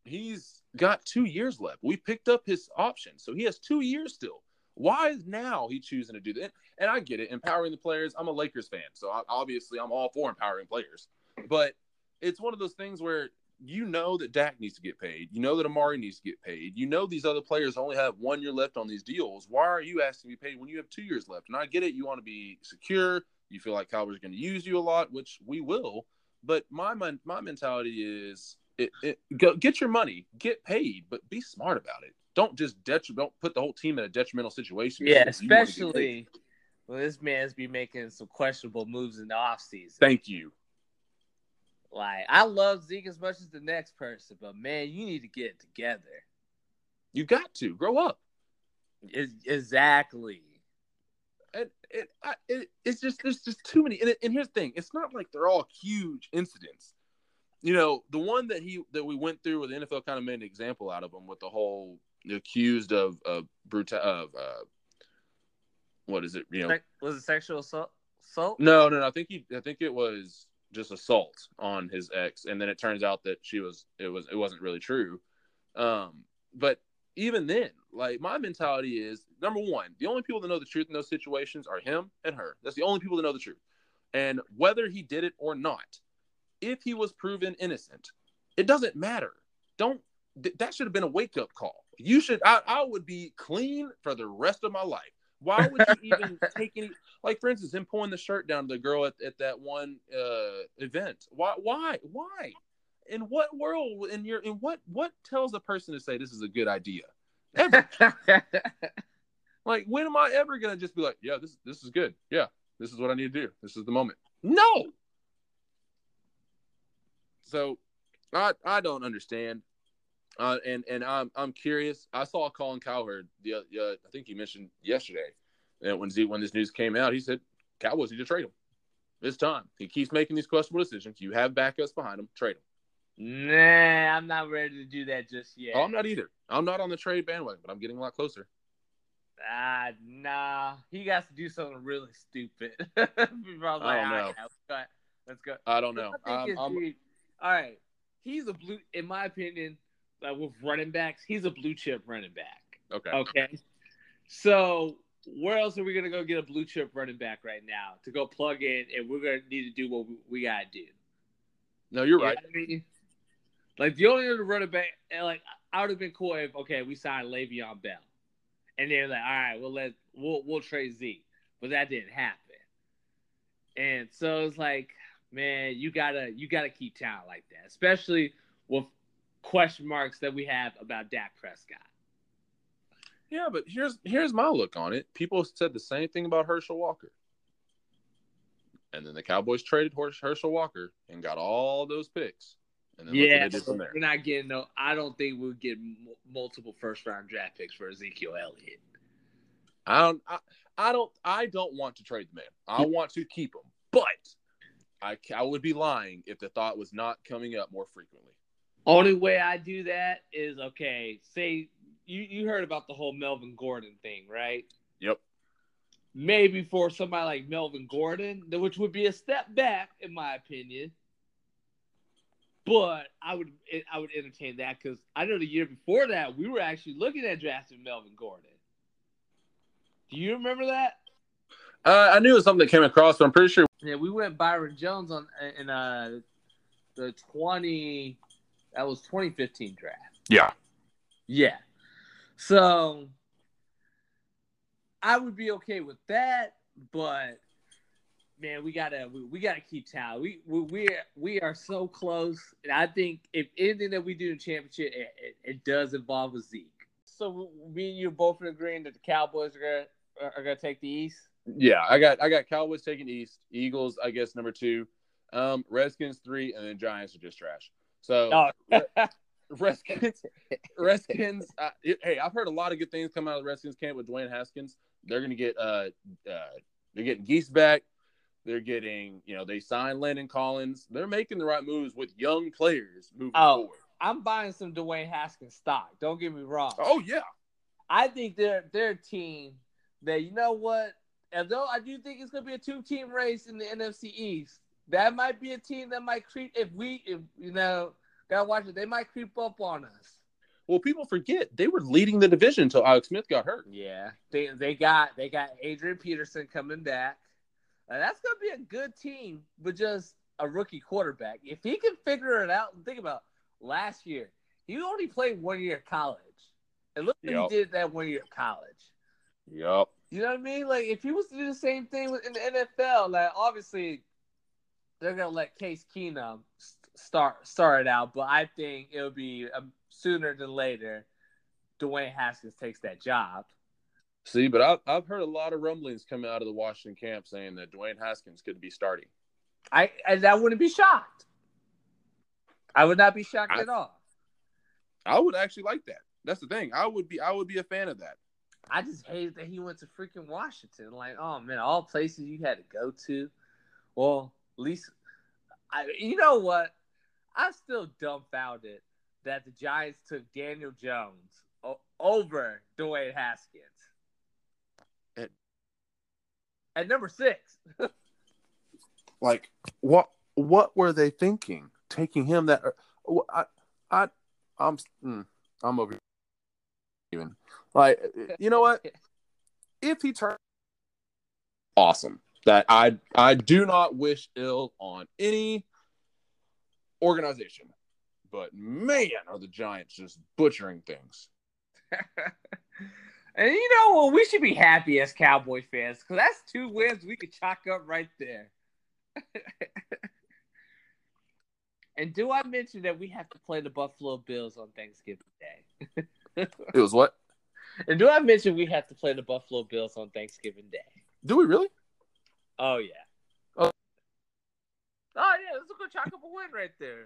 S2: he's got two years left. We picked up his option, so he has two years still. Why is now he choosing to do that? And I get it, empowering the players. I'm a Lakers fan, so I, obviously I'm all for empowering players. But it's one of those things where you know that Dak needs to get paid. You know that Amari needs to get paid. You know these other players only have one year left on these deals. Why are you asking to be paid when you have two years left? And I get it. You want to be secure. You feel like Calvert's going to use you a lot, which we will. But my my, my mentality is it, it, go, get your money, get paid, but be smart about it. Don't just detri- don't put the whole team in a detrimental situation.
S1: Yeah,
S2: because you wanna get paid.
S1: especially when this man's be making some questionable moves in the offseason.
S2: Thank you.
S1: Like, I love Zeke as much as the next person, but man, you need to get it together.
S2: You got to grow up.
S1: Exactly.
S2: and it, I, it it's just there's just too many. And, it, and here's the thing: it's not like they're all huge incidents. You know, the one that he that we went through, where the NFL kind of made an example out of him with the whole accused of of brutal of uh, what is it? You know,
S1: was it sexual assault? assault?
S2: no, no, no. I think he, I think it was just assault on his ex, and then it turns out that she was, it was, it wasn't really true. Um, but even then, like my mentality is number one, the only people that know the truth in those situations are him and her. That's the only people that know the truth. And whether he did it or not, if he was proven innocent, it doesn't matter. Don't th- that should have been a wake up call. You should. I, I would be clean for the rest of my life. Why would you even take any? Like for instance, him pulling the shirt down to the girl at, at that one uh, event. Why? Why? Why? In what world? In your in what what tells a person to say this is a good idea? Ever? like when am I ever gonna just be like, yeah, this this is good. Yeah, this is what I need to do. This is the moment. No. So, I I don't understand, uh, and and I'm I'm curious. I saw Colin Cowherd the uh, I think he mentioned yesterday that when Z when this news came out, he said Cowboys need to trade him. It's time. He keeps making these questionable decisions. You have backups behind him. Trade him.
S1: nah, I'm not ready to do that just yet.
S2: Oh, I'm not either. I'm not on the trade bandwagon, but I'm getting a lot closer.
S1: Ah, nah. He got to do something really stupid. Like,
S2: I don't
S1: "All
S2: know.
S1: right, let's go.
S2: I don't know.
S1: I think
S2: I'm,
S1: it's
S2: I'm,
S1: the- all right. He's a blue, in my opinion, like with running backs, he's a blue chip running back.
S2: okay.
S1: Okay. So where else are we gonna go get a blue chip running back right now to go plug in, and we're gonna need to do what we, we gotta do.
S2: No, you're
S1: You
S2: right.
S1: I mean? Like the only other running back, like I would have been cool if okay, we signed Le'Veon Bell, and they're like, all right, we'll let we'll we'll trade Z, but that didn't happen. And so it's like, man, you gotta you gotta keep talent like that, especially with question marks that we have about Dak Prescott.
S2: Yeah, but here's here's my look on it. People said the same thing about Herschel Walker. And then the Cowboys traded Hers- Herschel Walker and got all those picks. And then
S1: Yeah,
S2: they did
S1: we're not getting no. I don't think we'll get multiple first round draft picks for Ezekiel Elliott.
S2: I don't I, I don't I don't want to trade the man. I want to keep him. But I I would be lying if the thought was not coming up more frequently.
S1: Only way I do that is okay. Say you you heard about the whole Melvin Gordon thing, right?
S2: Yep.
S1: Maybe for somebody like Melvin Gordon, which would be a step back in my opinion. But I would I would entertain that because I know the year before that we were actually looking at drafting Melvin Gordon. Do you remember that?
S2: Uh, I knew it was something that came across, but I'm pretty sure
S1: Yeah, we went Byron Jones on in uh the twenty that was twenty fifteen draft.
S2: Yeah.
S1: Yeah. So I would be okay with that, but man, we gotta we, we gotta keep tally. We we we are, we are so close, and I think if anything that we do in championship, it, it, it does involve a Zeke. So me and you both are both agreeing that the Cowboys are gonna are, are gonna take the East.
S2: Yeah, I got I got Cowboys taking East, Eagles, I guess number two, um, Redskins three, and then Giants are just trash. So Redskins, Redskins. Uh, it- hey, I've heard a lot of good things come out of the Redskins camp with Dwayne Haskins. They're gonna get uh, uh they're getting Geese back. They're getting you know they signed Landon Collins. They're making the right moves with young players moving
S1: Oh.
S2: forward.
S1: I'm buying some Dwayne Haskins stock. Don't get me wrong.
S2: Oh yeah,
S1: I think they're they're a team that you know what. Although I do think it's gonna be a two team race in the NFC East, that might be a team that might creep if we if you know gotta watch it. They might creep up on us.
S2: well people forget they were leading the division until Alex Smith got hurt.
S1: Yeah, they they got they got Adrian Peterson coming back. Uh, that's gonna be a good team, but just a rookie quarterback. If he can figure it out, think about last year. He only played one year of college, and look what
S2: Yep.
S1: he did that one year of college.
S2: Yup.
S1: You know what I mean? Like if he was to do the same thing with- in the NFL, like obviously they're gonna let Case Keenum start start it out, but I think it'll be um, sooner than later. Dwayne Haskins takes that job.
S2: See, but I've, I've heard a lot of rumblings coming out of the Washington camp saying that Dwayne Haskins could be starting.
S1: I and I wouldn't be shocked. I would not be shocked
S2: I-
S1: at all.
S2: I would actually like that. That's the thing. I would be I would be a fan of that.
S1: I just hated that he went to freaking Washington. Like, oh man, all places you had to go to. Well, least, I, you know what? I'm still dumbfounded that the Giants took Daniel Jones o- over Dwayne Haskins
S2: At-
S1: at number six.
S2: Like what what were they thinking? Taking him that I I I'm mm, I'm over even. Like you know what? If he turns awesome. That I I do not wish ill on any organization. But man, are the Giants just butchering things.
S1: and you know what? We should be happy as Cowboy fans because that's two wins we could chalk up right there. and do I mention that we have to play the Buffalo Bills on Thanksgiving Day?
S2: It was what?
S1: And do I mention we have to play the Buffalo Bills on Thanksgiving Day?
S2: Do we really?
S1: Oh yeah.
S2: Oh.
S1: Oh yeah, that's a good chalk up a win right there.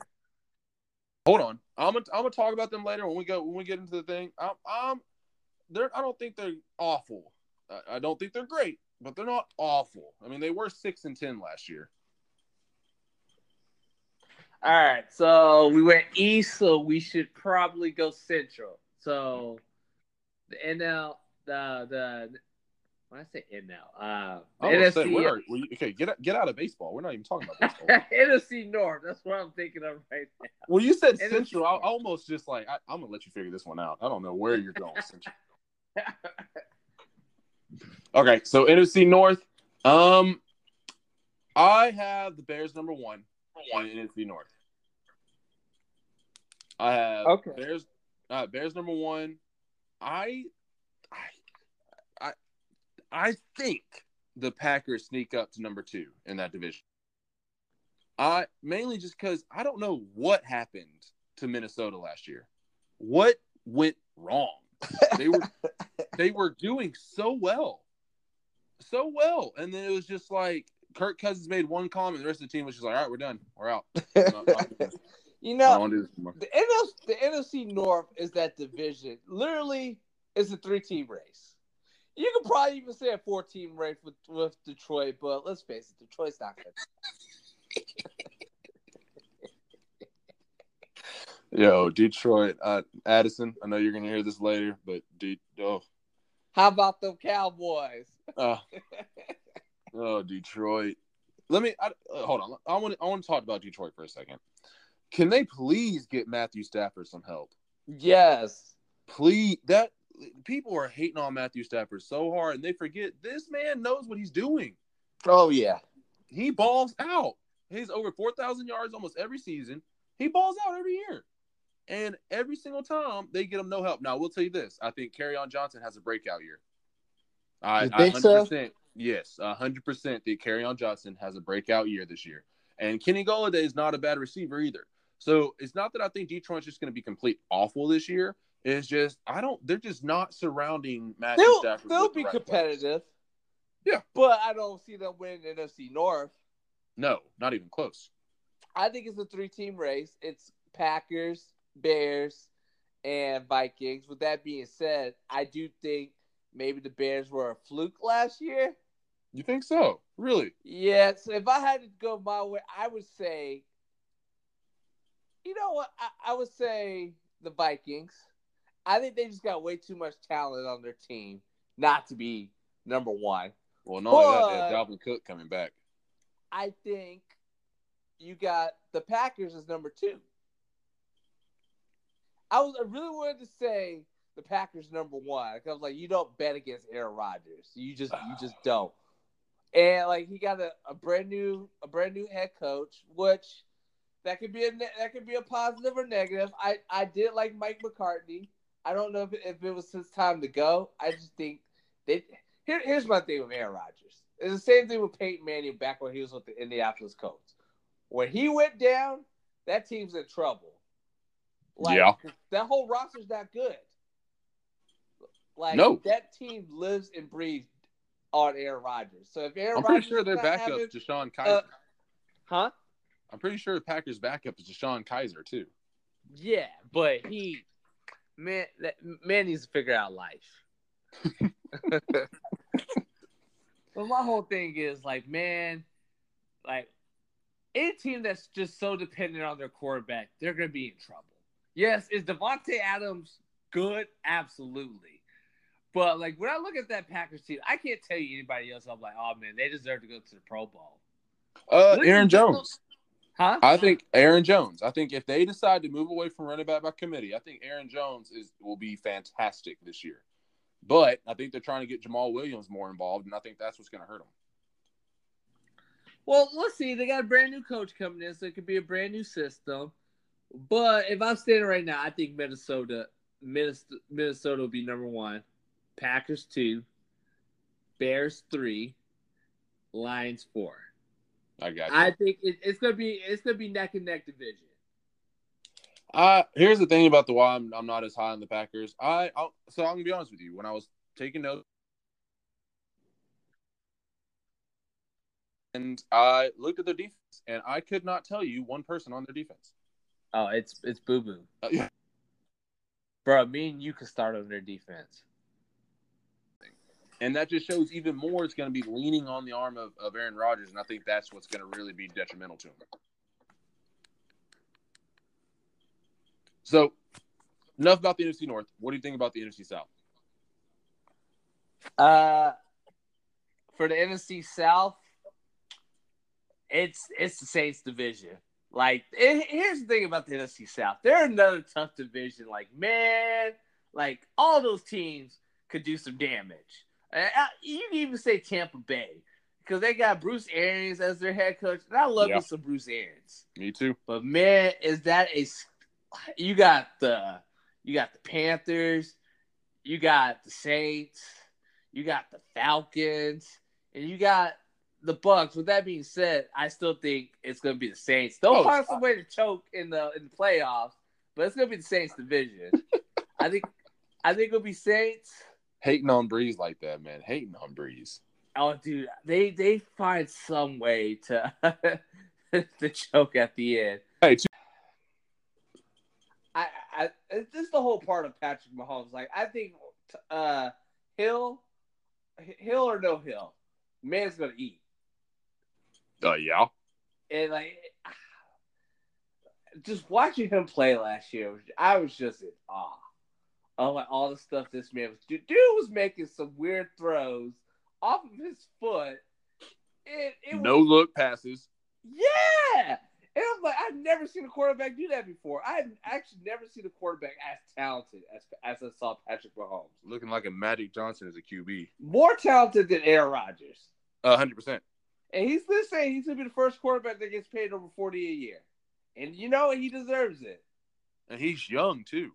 S2: Hold on. I'm gonna I'm gonna talk about them later when we go when we get into the thing. I'm, I'm they're I don't think they're awful. I, I don't think they're great, but they're not awful. I mean, they were six and ten last year.
S1: All right, so we went east, so we should probably go central. So the NL, the the when I say NL, uh,
S2: I was gonna say,
S1: NFC,
S2: where are, you- okay, get out- get out of baseball. We're not even talking about baseball.
S1: NFC North. That's what I'm thinking of right now.
S2: well, you said
S1: NFC.
S2: Central. I, almost just like I, I'm gonna let you figure this one out. I don't know where you're going, Central. Okay, so NFC North. Um, I have the Bears number one in NFC North. I have
S3: Okay.
S2: Bears. Uh, Bears number one. I, I think the Packers sneak up to number two in that division. I mainly just because I don't know what happened to Minnesota last year. What went wrong? They were they were doing so well, so well, and then it was just like Kirk Cousins made one comment, the rest of the team was just like, "All right, we're done, we're out." Not- not-
S1: you know, the NFC, the NFC North is that division. Literally, it's a three-team race. You could probably even say a four-team race with, with Detroit, but let's face it, Detroit's not good.
S2: Yo, Detroit, uh, Addison. I know you're gonna hear this later, but De- oh,
S1: How about them Cowboys?
S2: uh, oh, Detroit. Let me I, uh, hold on. I want I want to talk about Detroit for a second. Can they please get Matthew Stafford some help?
S1: Yes.
S2: Please, that people are hating on Matthew Stafford so hard, and they forget this man knows what he's doing.
S1: Oh yeah.
S2: He balls out. He's over four thousand yards almost every season. He balls out every year, and every single time they get him no help. Now, I will tell you this: I think Kerryon Johnson has a breakout year. I
S1: think so?
S2: 100%, Yes, hundred percent. Think on Johnson has a breakout year this year, and Kenny Golladay is not a bad receiver either. So it's not that I think Detroit's just going to be complete awful this year. It's just I don't. They're just not surrounding Matthew
S1: They'll,
S2: Stafford.
S1: they'll
S2: with the
S1: be
S2: right players.
S1: competitive.
S2: Yeah.
S1: But I don't see them winning the NFC North.
S2: No, not even close.
S1: I think it's a three-team race. It's Packers, Bears, and Vikings. With that being said, I do think maybe the Bears were a fluke last year.
S2: You think so? Really?
S1: Yeah, so if I had to go my way, I would say, you know what? I, I would say the Vikings. I think they just got way too much talent on their team not to be number one.
S2: Well, no, that, they have Dalvin Cook coming back.
S1: I think you got the Packers as number two. I was I really wanted to say the Packers number one. 'cause I was like, you don't bet against Aaron Rodgers. You just you just don't. And like he got a, a brand new a brand new head coach, which that could be a ne- that could be a positive or negative. I I did like Mike McCarthy. I don't know if it, if it was his time to go. I just think they. Here, here's my thing with Aaron Rodgers. It's the same thing with Peyton Manning back when he was with the Indianapolis Colts. When he went down, that team's in trouble.
S2: Yeah.
S1: that whole roster's not good. Like
S2: No.
S1: that team lives and breathes on Aaron Rodgers. So if Aaron
S2: I'm pretty sure their backup
S1: having-
S2: is DeShone Kizer.
S1: uh, huh?
S2: I'm pretty sure the Packers' backup is DeShone Kizer too.
S3: Yeah, but he, man, that man needs to figure out life. but my whole thing is like, man, like any team that's just so dependent on their quarterback, they're gonna be in trouble. Yes, is Davante Adams good? Absolutely. But like when I look at that Packers team, I can't tell you anybody else. I'm like, oh man, they deserve to go to the Pro Bowl,
S2: Uh,
S3: Look
S2: Aaron
S3: at them.
S2: Jones.
S3: Huh?
S2: I think Aaron Jones. I think if they decide to move away from running back by committee, I think Aaron Jones is will be fantastic this year. But I think they're trying to get Jamaal Williams more involved, and I think that's what's going to hurt them.
S3: Well, let's see. They got a brand new coach coming in, so it could be a brand new system. But if I'm standing right now, I think Minnesota, Minnesota, Minnesota will be number one, Packers two, Bears three, Lions four.
S2: I got you.
S3: I think it, it's gonna be it's gonna be neck and neck division.
S2: Uh, here's the thing about the why I'm, I'm not as high on the Packers. I I'll, so I'm gonna be honest with you. When I was taking notes, and I looked at their defense, and I could not tell you one person on their defense.
S3: Oh, it's it's boo boo,
S2: Uh, yeah.
S3: bro. Me and you could start on their defense.
S2: And that just shows even more it's going to be leaning on the arm of, of Aaron Rodgers, and I think that's what's going to really be detrimental to him. So, enough about the NFC North. What do you think about the NFC South?
S3: Uh, for the NFC South, it's it's the Saints division. Like, it, here's the thing about the NFC South: they're another tough division. Like, man, like all those teams could do some damage. You can even say Tampa Bay because they got Bruce Arians as their head coach, and I love
S2: Yeah.
S3: me some Bruce Arians.
S2: Me too.
S3: But man, is that a? You got the you got the Panthers, you got the Saints, you got the Falcons, and you got the Bucks. With that being said, I still think it's going to be the Saints. They'll
S2: Oh,
S3: find some way to choke in the in the playoffs, but it's going to be the Saints division. I think I think it'll be Saints.
S2: Hating on Brees like that, man. Hating on Brees.
S3: Oh, dude, they they find some way to to choke at the end.
S2: Hey, two,
S1: I, I, it's just the whole part of Patrick Mahomes. Like, I think uh, Hill, Hill or no Hill, man's gonna eat.
S2: uh, yeah.
S1: And like, just watching him play last year, I was just in awe of like all the stuff this man was. Dude, dude was making some weird throws off of his foot. It, it
S2: No
S1: was,
S2: look passes.
S1: yeah. And I'm like, I've never seen a quarterback do that before. I've actually never seen a quarterback as talented as as I saw Patrick Mahomes.
S2: Looking like a Magic Johnson as a QB.
S1: More talented than Aaron Rodgers.
S2: A hundred percent.
S1: And he's this saying he's gonna be the first quarterback that gets paid over forty a year. And you know he deserves it.
S2: And he's young too.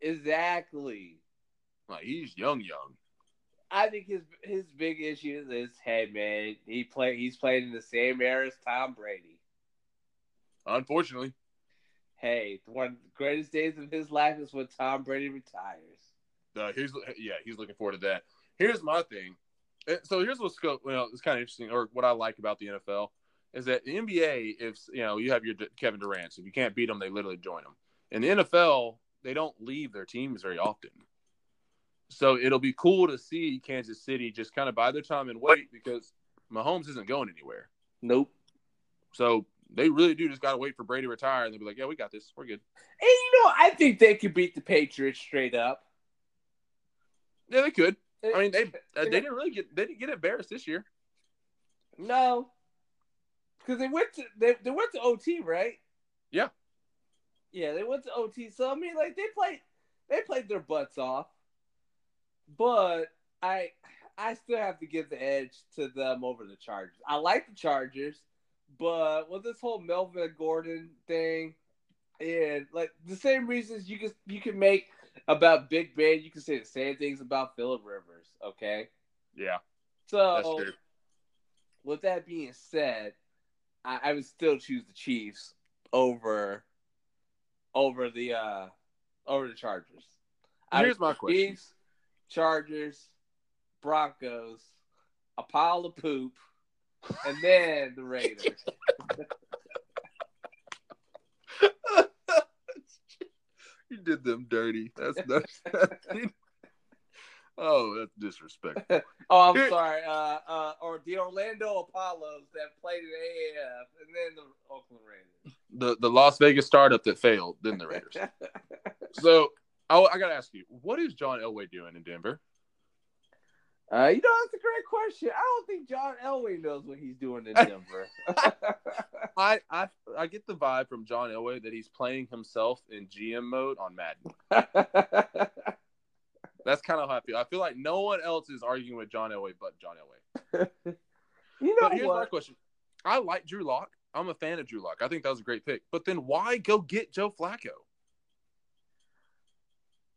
S1: Exactly.
S2: Like he's young, young.
S1: I think his his big issue is hey man, he play he's playing in the same era as Tom Brady.
S2: Unfortunately.
S1: Hey, one of the greatest days of his life is when Tom Brady retires.
S2: Uh, he's yeah, he's looking forward to that. Here's my thing. So here's what's go. Well, it's kind of interesting, or what I like about the NFL is that the NBA, if you know you have your Kevin Durant's, if you can't beat them, they literally join them. In the NFL, they don't leave their teams very often. So it'll be cool to see Kansas City just kind of buy their time and wait because Mahomes isn't going anywhere.
S1: Nope.
S2: So they really do just got to wait for Brady to retire, and they'll be like, "Yeah, we got this. We're good."
S1: And you know, I think they could beat the Patriots straight up.
S2: Yeah, they could. I mean, they uh, they didn't really get they didn't get embarrassed this year.
S1: no, because they went to they, they went to OT, right?
S2: Yeah.
S1: Yeah, they went to OT. So I mean, like they played they played their butts off, but I I still have to give the edge to them over the Chargers. I like the Chargers, but with this whole Melvin Gordon thing, and like the same reasons you can you can make about Big Ben, you can say the same things about Philip Rivers. Okay,
S2: Yeah,
S1: so
S2: that's true.
S1: with that being said, I, I would still choose the Chiefs over over the uh over the Chargers.
S2: Here's my question.
S1: Chiefs, Chargers, Broncos, a pile of poop, and then the Raiders.
S2: you did them dirty. That's that's oh, that's disrespectful.
S1: oh, I'm
S2: Here-
S1: sorry. Uh, uh, or the Orlando Apollos that played in AAF, and then the Oakland Raiders.
S2: The the Las Vegas startup that failed, then the Raiders. so I, I got to ask you, what is John Elway doing in Denver?
S1: Uh, you know, that's a great question. I don't think John Elway knows what he's doing in Denver.
S2: I, I I get the vibe from John Elway that he's playing himself in GM mode on Madden. That's kind of how I feel. I feel like no one else is arguing with John Elway but John Elway.
S1: you know
S2: But here's my question: I like Drew Lock. I'm a fan of Drew Lock. I think that was a great pick. But then why go get Joe Flacco?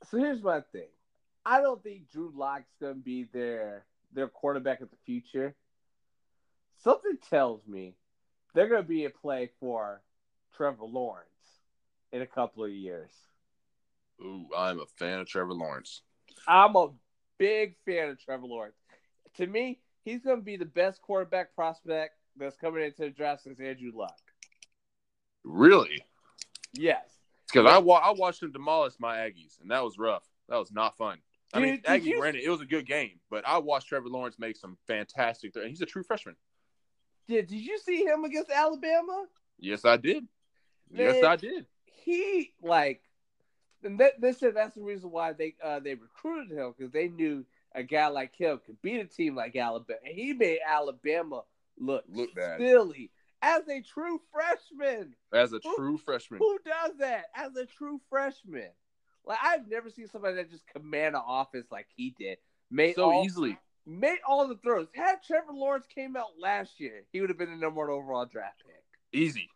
S1: So here's my thing. I don't think Drew Lock's gonna be their their quarterback of the future. Something tells me they're gonna be a play for Trevor Lawrence in a couple of years.
S2: Ooh, I'm a fan of Trevor Lawrence.
S1: I'm a big fan of Trevor Lawrence. To me, he's gonna be the best quarterback prospect that's coming into the draft since Andrew Luck.
S2: Really?
S1: Yes.
S2: Because I wa- I watched him demolish my Aggies, and that was rough. That was not fun. I mean,
S1: did you-
S2: ran it. It was a good game, but I watched Trevor Lawrence make some fantastic. Th- and he's a true freshman.
S1: Did Did you see him against Alabama?
S2: Yes, I did. Yes, I did.
S1: he like and that, they said that's the reason why they uh they recruited him because they knew a guy like him could beat a team like Alabama. And he made Alabama look
S2: Look bad.
S1: silly as a true freshman.
S2: As a true freshman.
S1: Who does that as a true freshman? Like I've never seen somebody that just command an offense like he did. Made
S2: so
S1: all,
S2: easily.
S1: made all the throws. Had Trevor Lawrence came out last year, he would have been the number one overall draft pick.
S2: Easy.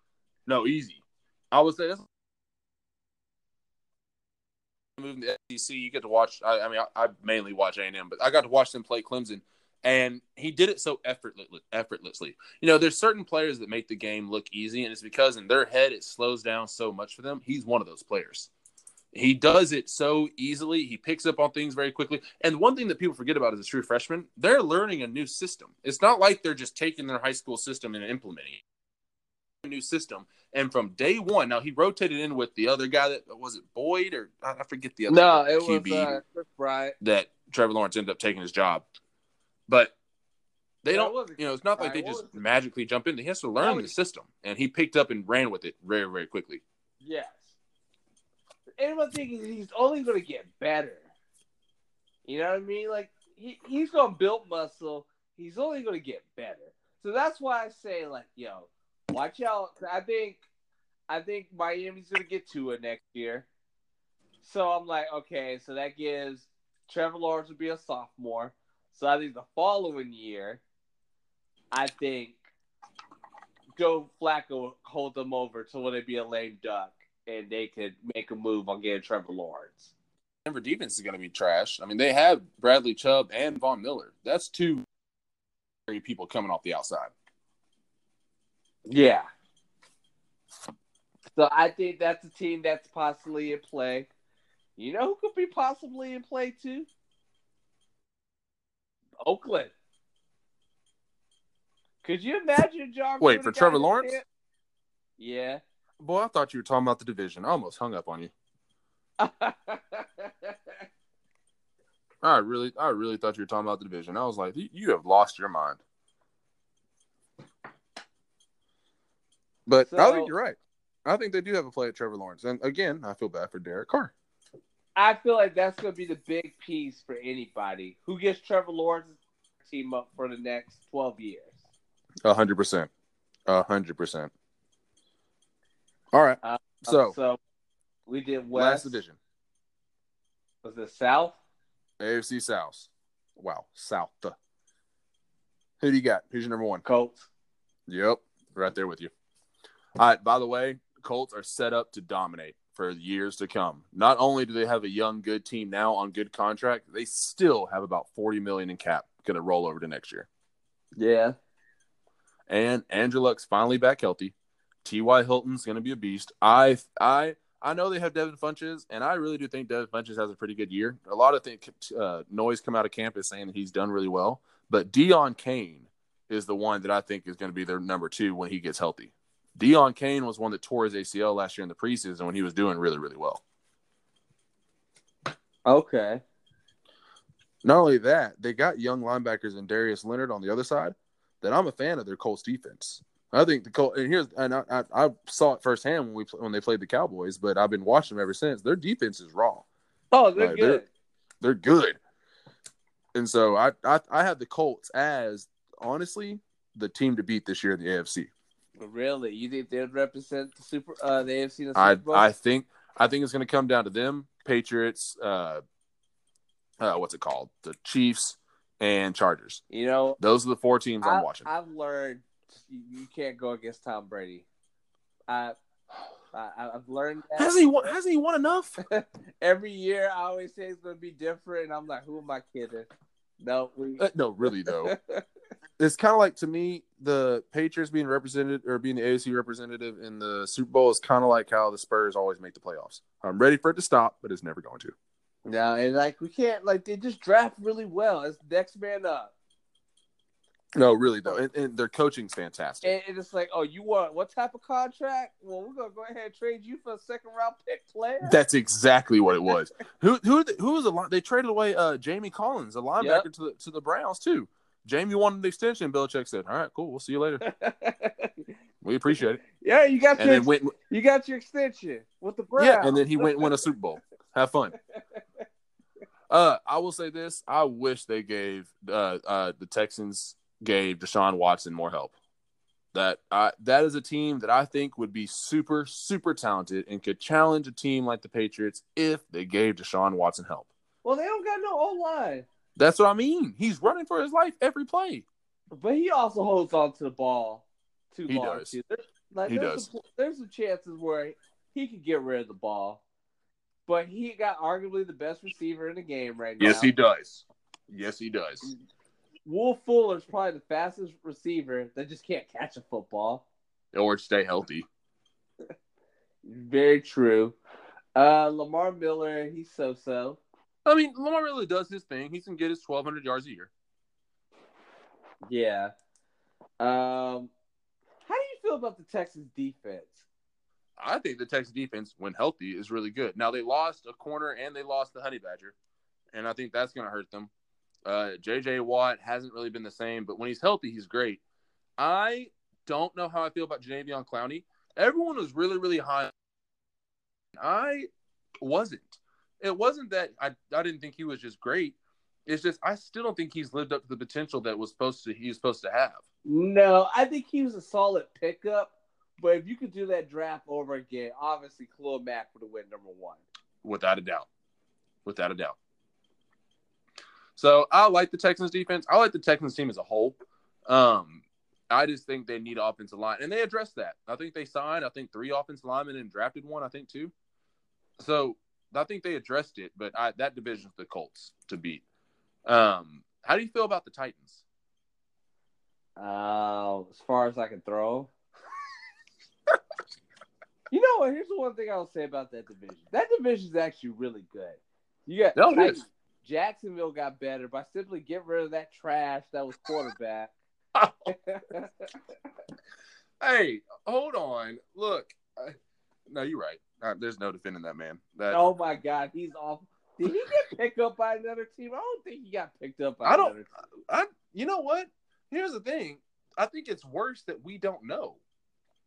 S2: No, easy. I would say that's moving to SEC. You get to watch. I, I mean, I, I, mainly watch A and M, but I got to watch them play Clemson, and he did it so effortless, effortlessly. You know, there's certain players that make the game look easy, and it's because in their head it slows down so much for them. He's one of those players. He does it so easily. He picks up on things very quickly. And one thing that people forget about as a true freshman, they're learning a new system. It's not like they're just taking their high school system and implementing it new system. And from day one, now he rotated in with the other guy that was it Boyd or I forget the other.
S1: No, it QB was uh, Bryant.
S2: That Trevor Lawrence ended up taking his job, but they don't. You know, it's not like they just magically jump in. He has to learn the system, and he picked up and ran with it very, very quickly.
S1: Yes. And one thing is, he's only going to get better. You know what I mean? Like he, he's going to build muscle. He's only going to get better. So that's why I say, like, yo, Watch out. I think I think Miami's gonna get to it next year. So I'm like, okay, so that gives Trevor Lawrence will be a sophomore. So I think the following year, I think Joe Flacco hold them over to when they be a lame duck and they could make a move on getting Trevor Lawrence.
S2: Denver defense is going to be trash. I mean, they have Bradley Chubb and Von Miller. That's two people coming off the outside.
S1: Yeah. So I think that's a team that's possibly in play. You know who could be possibly in play too? Oakland. Could you imagine John?
S2: Wait for Trevor Lawrence.
S1: Yeah.
S2: Boy, I thought you were talking about the division. I almost hung up on you. I really, I really thought you were talking about the division. I was like, you have lost your mind. But so, I think you're right. I think they do have a play at Trevor Lawrence. And again, I feel bad for Derek Carr.
S1: I feel like that's going to be the big piece for anybody who gets Trevor Lawrence team up for the next 12 years.
S2: A hundred percent. A hundred percent. All right. Uh, so,
S1: so we did West.
S2: Last division.
S1: Was it South?
S2: AFC South. Wow. South. Who do you got? Who's your number one?
S1: Colts.
S2: Yep. Right there with you. All right. By the way, Colts are set up to dominate for years to come. Not only do they have a young, good team now on good contract, they still have about forty million in cap going to roll over to next year.
S1: Yeah.
S2: And Andrew Luck's finally back healthy. T.Y. Hilton's going to be a beast. I I I know they have Devin Funchess, and I really do think Devin Funchess has a pretty good year. A lot of think, uh, noise come out of campus saying that he's done really well, but Deon Cain is the one that I think is going to be their number two when he gets healthy. Deon Cain was one that tore his ACL last year in the preseason when he was doing really, really well.
S1: Okay.
S2: Not only that, they got young linebackers and Darius Leonard on the other side. That I'm a fan of their Colts defense. I think the Colts and here's and I, I, I, saw it firsthand when we when they played the Cowboys, but I've been watching them ever since. Their defense is raw.
S1: Oh, they're good.
S2: They're, they're, good. And so I, I I have the Colts as honestly the team to beat this year in the AFC.
S1: Really, you think they'd represent the super uh, the AFC? In the
S2: I I think I think it's going to come down to them, Patriots, uh, uh, what's it called, the Chiefs and Chargers.
S1: You know,
S2: those are the four teams I, am watching.
S1: I've learned you can't go against Tom Brady. I, I have learned that.
S2: Has he won, hasn't he won enough?
S1: Every year, I always say it's going to be different, and I'm like, who am I kidding? No, we...
S2: uh, no, really though. it's kind of like to me the Patriots being represented or being the AFC representative in the Super Bowl is kind of like how the Spurs always make the playoffs. I'm ready for it to stop, but it's never going to.
S1: No, and like we can't like they just draft really well. It's next man up.
S2: No, really though, and, and their coaching's fantastic.
S1: And, and, it's like, oh, you want what type of contract? Well, we're gonna go ahead and trade you for a second round pick player.
S2: That's exactly what it was. who who who was a they traded away uh Jamie Collins, a linebacker yep. to the to the Browns too. Jamie wanted the extension. Belichick said, "All right, cool. We'll see you later. we appreciate it."
S1: Yeah, you got and your went, you got your extension with the Browns. Yeah,
S2: and then he went and won a Super Bowl. Have fun. Uh, I will say this: I wish they gave uh, uh, the Texans gave Deshaun Watson more help. That uh, that is a team that I think would be super super talented and could challenge a team like the Patriots if they gave Deshaun Watson help.
S1: Well, they don't got no O line.
S2: That's what I mean. He's running for his life every play.
S1: But he also holds on to the ball too
S2: He
S1: long.
S2: does.
S1: too. There- like,
S2: He
S1: there's
S2: does.
S1: A, there's some chances where he could get rid of the ball, but he got arguably the best receiver in the game right now.
S2: Yes, he does. Yes, he does.
S1: Will Fuller's probably the fastest receiver that just can't catch a football.
S2: Or stay healthy.
S1: Very true. Uh, Lamar Miller, he's so so.
S2: I mean, Lamar really does his thing. He can get his 1,200 yards a year.
S1: Yeah. Um, how do you feel about the Texas defense?
S2: I think the Texas defense, when healthy, is really good. Now they lost a corner and they lost the Honey Badger, and I think that's going to hurt them. Uh, J.J. Watt hasn't really been the same, but when he's healthy, he's great. I don't know how I feel about Jadeveon Clowney. Everyone was really, really high. I wasn't. It wasn't that I, I didn't think he was just great. It's just I still don't think he's lived up to the potential that was supposed to he was supposed to have.
S1: No, I think he was a solid pickup. But if you could do that draft over again, obviously Khalil Mack would have went number one.
S2: without a doubt. Without a doubt. So I like the Texans defense. I like the Texans team as a whole. Um, I just think they need offensive line, and they addressed that. I think they signed, I think three offensive linemen and drafted one, I think two. So I think they addressed it, but I, that division's the Colts to beat. Um, how do you feel about the Titans?
S1: Uh, as far as I can throw. you know what? Here's the one thing I'll say about that division. That division is actually really good. You got
S2: No,
S1: Titans- Jacksonville got better by simply getting rid of that trash that was quarterback.
S2: Hey, hold on. Look, no, you're right. Uh, there's no defending that man. That
S1: oh my god, he's off. Did he get picked up by another team? I don't think he got picked up by
S2: I don't- I, you know what? Here's the thing. I think it's worse that we don't know.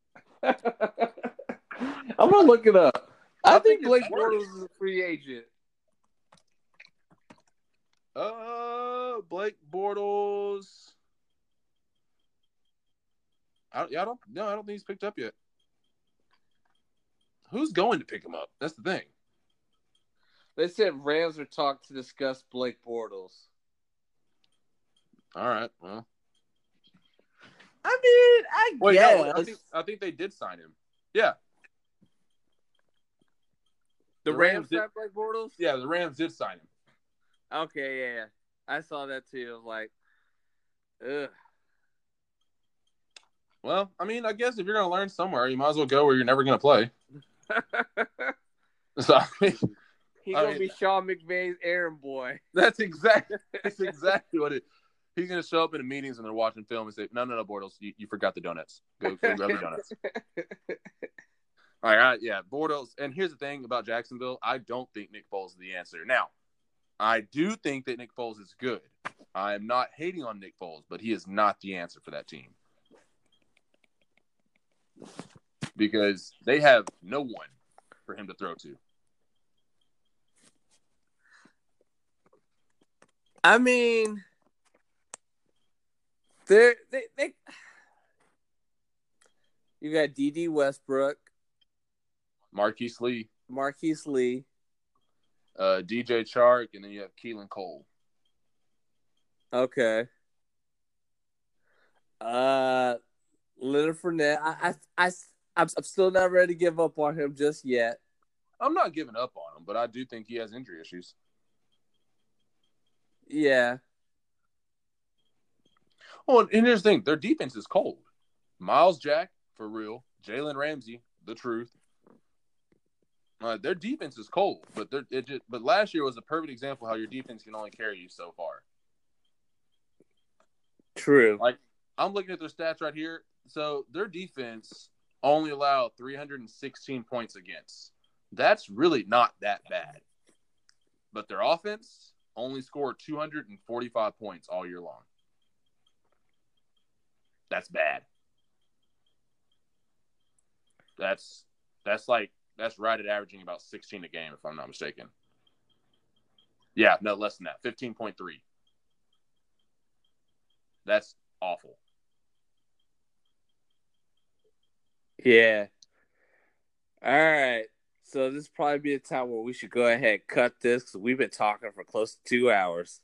S1: I'm gonna look it up. I,
S2: I
S1: think
S2: think
S1: Blake. Bortles is a free agent.
S2: Uh, Blake Bortles. I, yeah, I don't. No, I don't think he's picked up yet. Who's going to pick him up? That's the thing.
S1: They said Rams are talked to discuss Blake Bortles.
S2: All right. Well,
S1: I mean, I
S2: wait.
S1: guess.
S2: No, I think I think they did sign him. Yeah,
S1: the
S2: the
S1: Rams
S2: Rams did-
S1: Blake Bortles.
S2: yeah. The Rams did sign him.
S1: Okay, yeah, yeah. I saw that too. I was like, ugh.
S2: Well, I mean, I guess if you're going to learn somewhere, you might as well go where you're never going to play. So I mean,
S1: He
S2: I
S1: gonna
S2: mean-
S1: be Sean McVay's errand boy.
S2: That's exactly that's exactly what it. He's gonna show up in the meetings and they're watching film and say, "No, no, no, Bortles, you, you forgot the donuts. Go, go grab the donuts." All right, yeah, Bortles. And here's the thing about Jacksonville: I don't think Nick Foles is the answer. Now, I do think that Nick Foles is good. I am not hating on Nick Foles, but he is not the answer for that team because they have no one for him to throw to.
S1: I mean, they're, they they. You got Dede Westbrook,
S2: Marquise Lee,
S1: Marquise Lee.
S2: uh, DJ Chark, and then you have Keelan Cole.
S1: Okay. Uh, Leonard Fournette. I, I, I, I'm, I'm still not ready to give up on him just yet.
S2: I'm not giving up on him, but I do think he has injury issues.
S1: Yeah.
S2: Oh, and here's the thing: their defense is cold. Myles Jack, for real. Jalen Ramsey, the truth. Uh, their defense is cold, but they're, it just, but last year was a perfect example how your defense can only carry you so far.
S1: True.
S2: Like I'm looking at their stats right here. So their defense only allowed 316 points against. That's really not that bad. But their offense only scored 245 points all year long. That's bad. That's that's like that's right at averaging about 16 a game if I'm not mistaken. Yeah, no less than that. 15.3. That's awful.
S1: Yeah. All right. So this probably be a time where we should go ahead and cut this because we've been talking for close to two hours.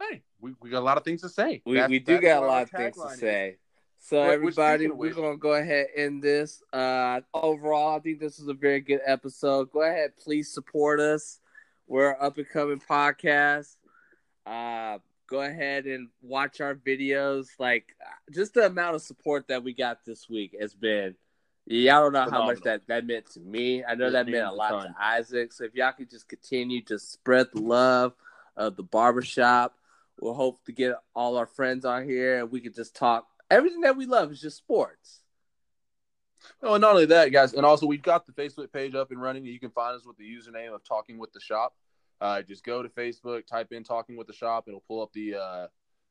S2: hey, we, we got a lot of things to say.
S1: We,
S2: That's-
S1: we do got a lot of things to
S2: is.
S1: say. So
S2: which,
S1: everybody, we're gonna go ahead and end this. Uh, overall, I think this is a very good episode. Go ahead, please support us. We're an up and coming podcast. Uh, go ahead and watch our videos. Like just the amount of support that we got this week has been. Y'all don't know how much that that meant to me. I know
S2: It
S1: that meant a lot to Isaac. So if y'all could just continue to spread the love of the barbershop, we'll hope to get all our friends on here and we can just talk. Everything that we love is just sports.
S2: Oh, and not only that, guys, and also we've got the Facebook page up and running. You can find us with the username of Talking with the Shop. Uh, just go to Facebook, type in Talking with the Shop. It'll pull up the uh,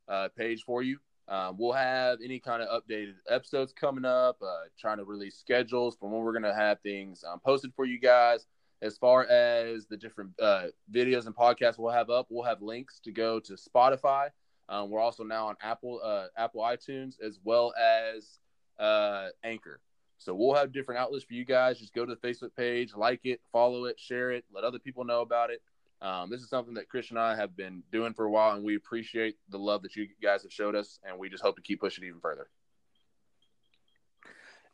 S2: uh, page for you. Um, we'll have any kind of updated episodes coming up, uh, trying to release schedules for when we're going to have things um, posted for you guys. As far as the different uh, videos and podcasts we'll have up, we'll have links to go to Spotify. Um, we're also now on Apple uh, Apple iTunes as well as uh, Anchor. So we'll have different outlets for you guys. Just go to the Facebook page, like it, follow it, share it, let other people know about it. Um, this is something that Chris and I have been doing for a while, and we appreciate the love that you guys have showed us, and we just hope to keep pushing even further.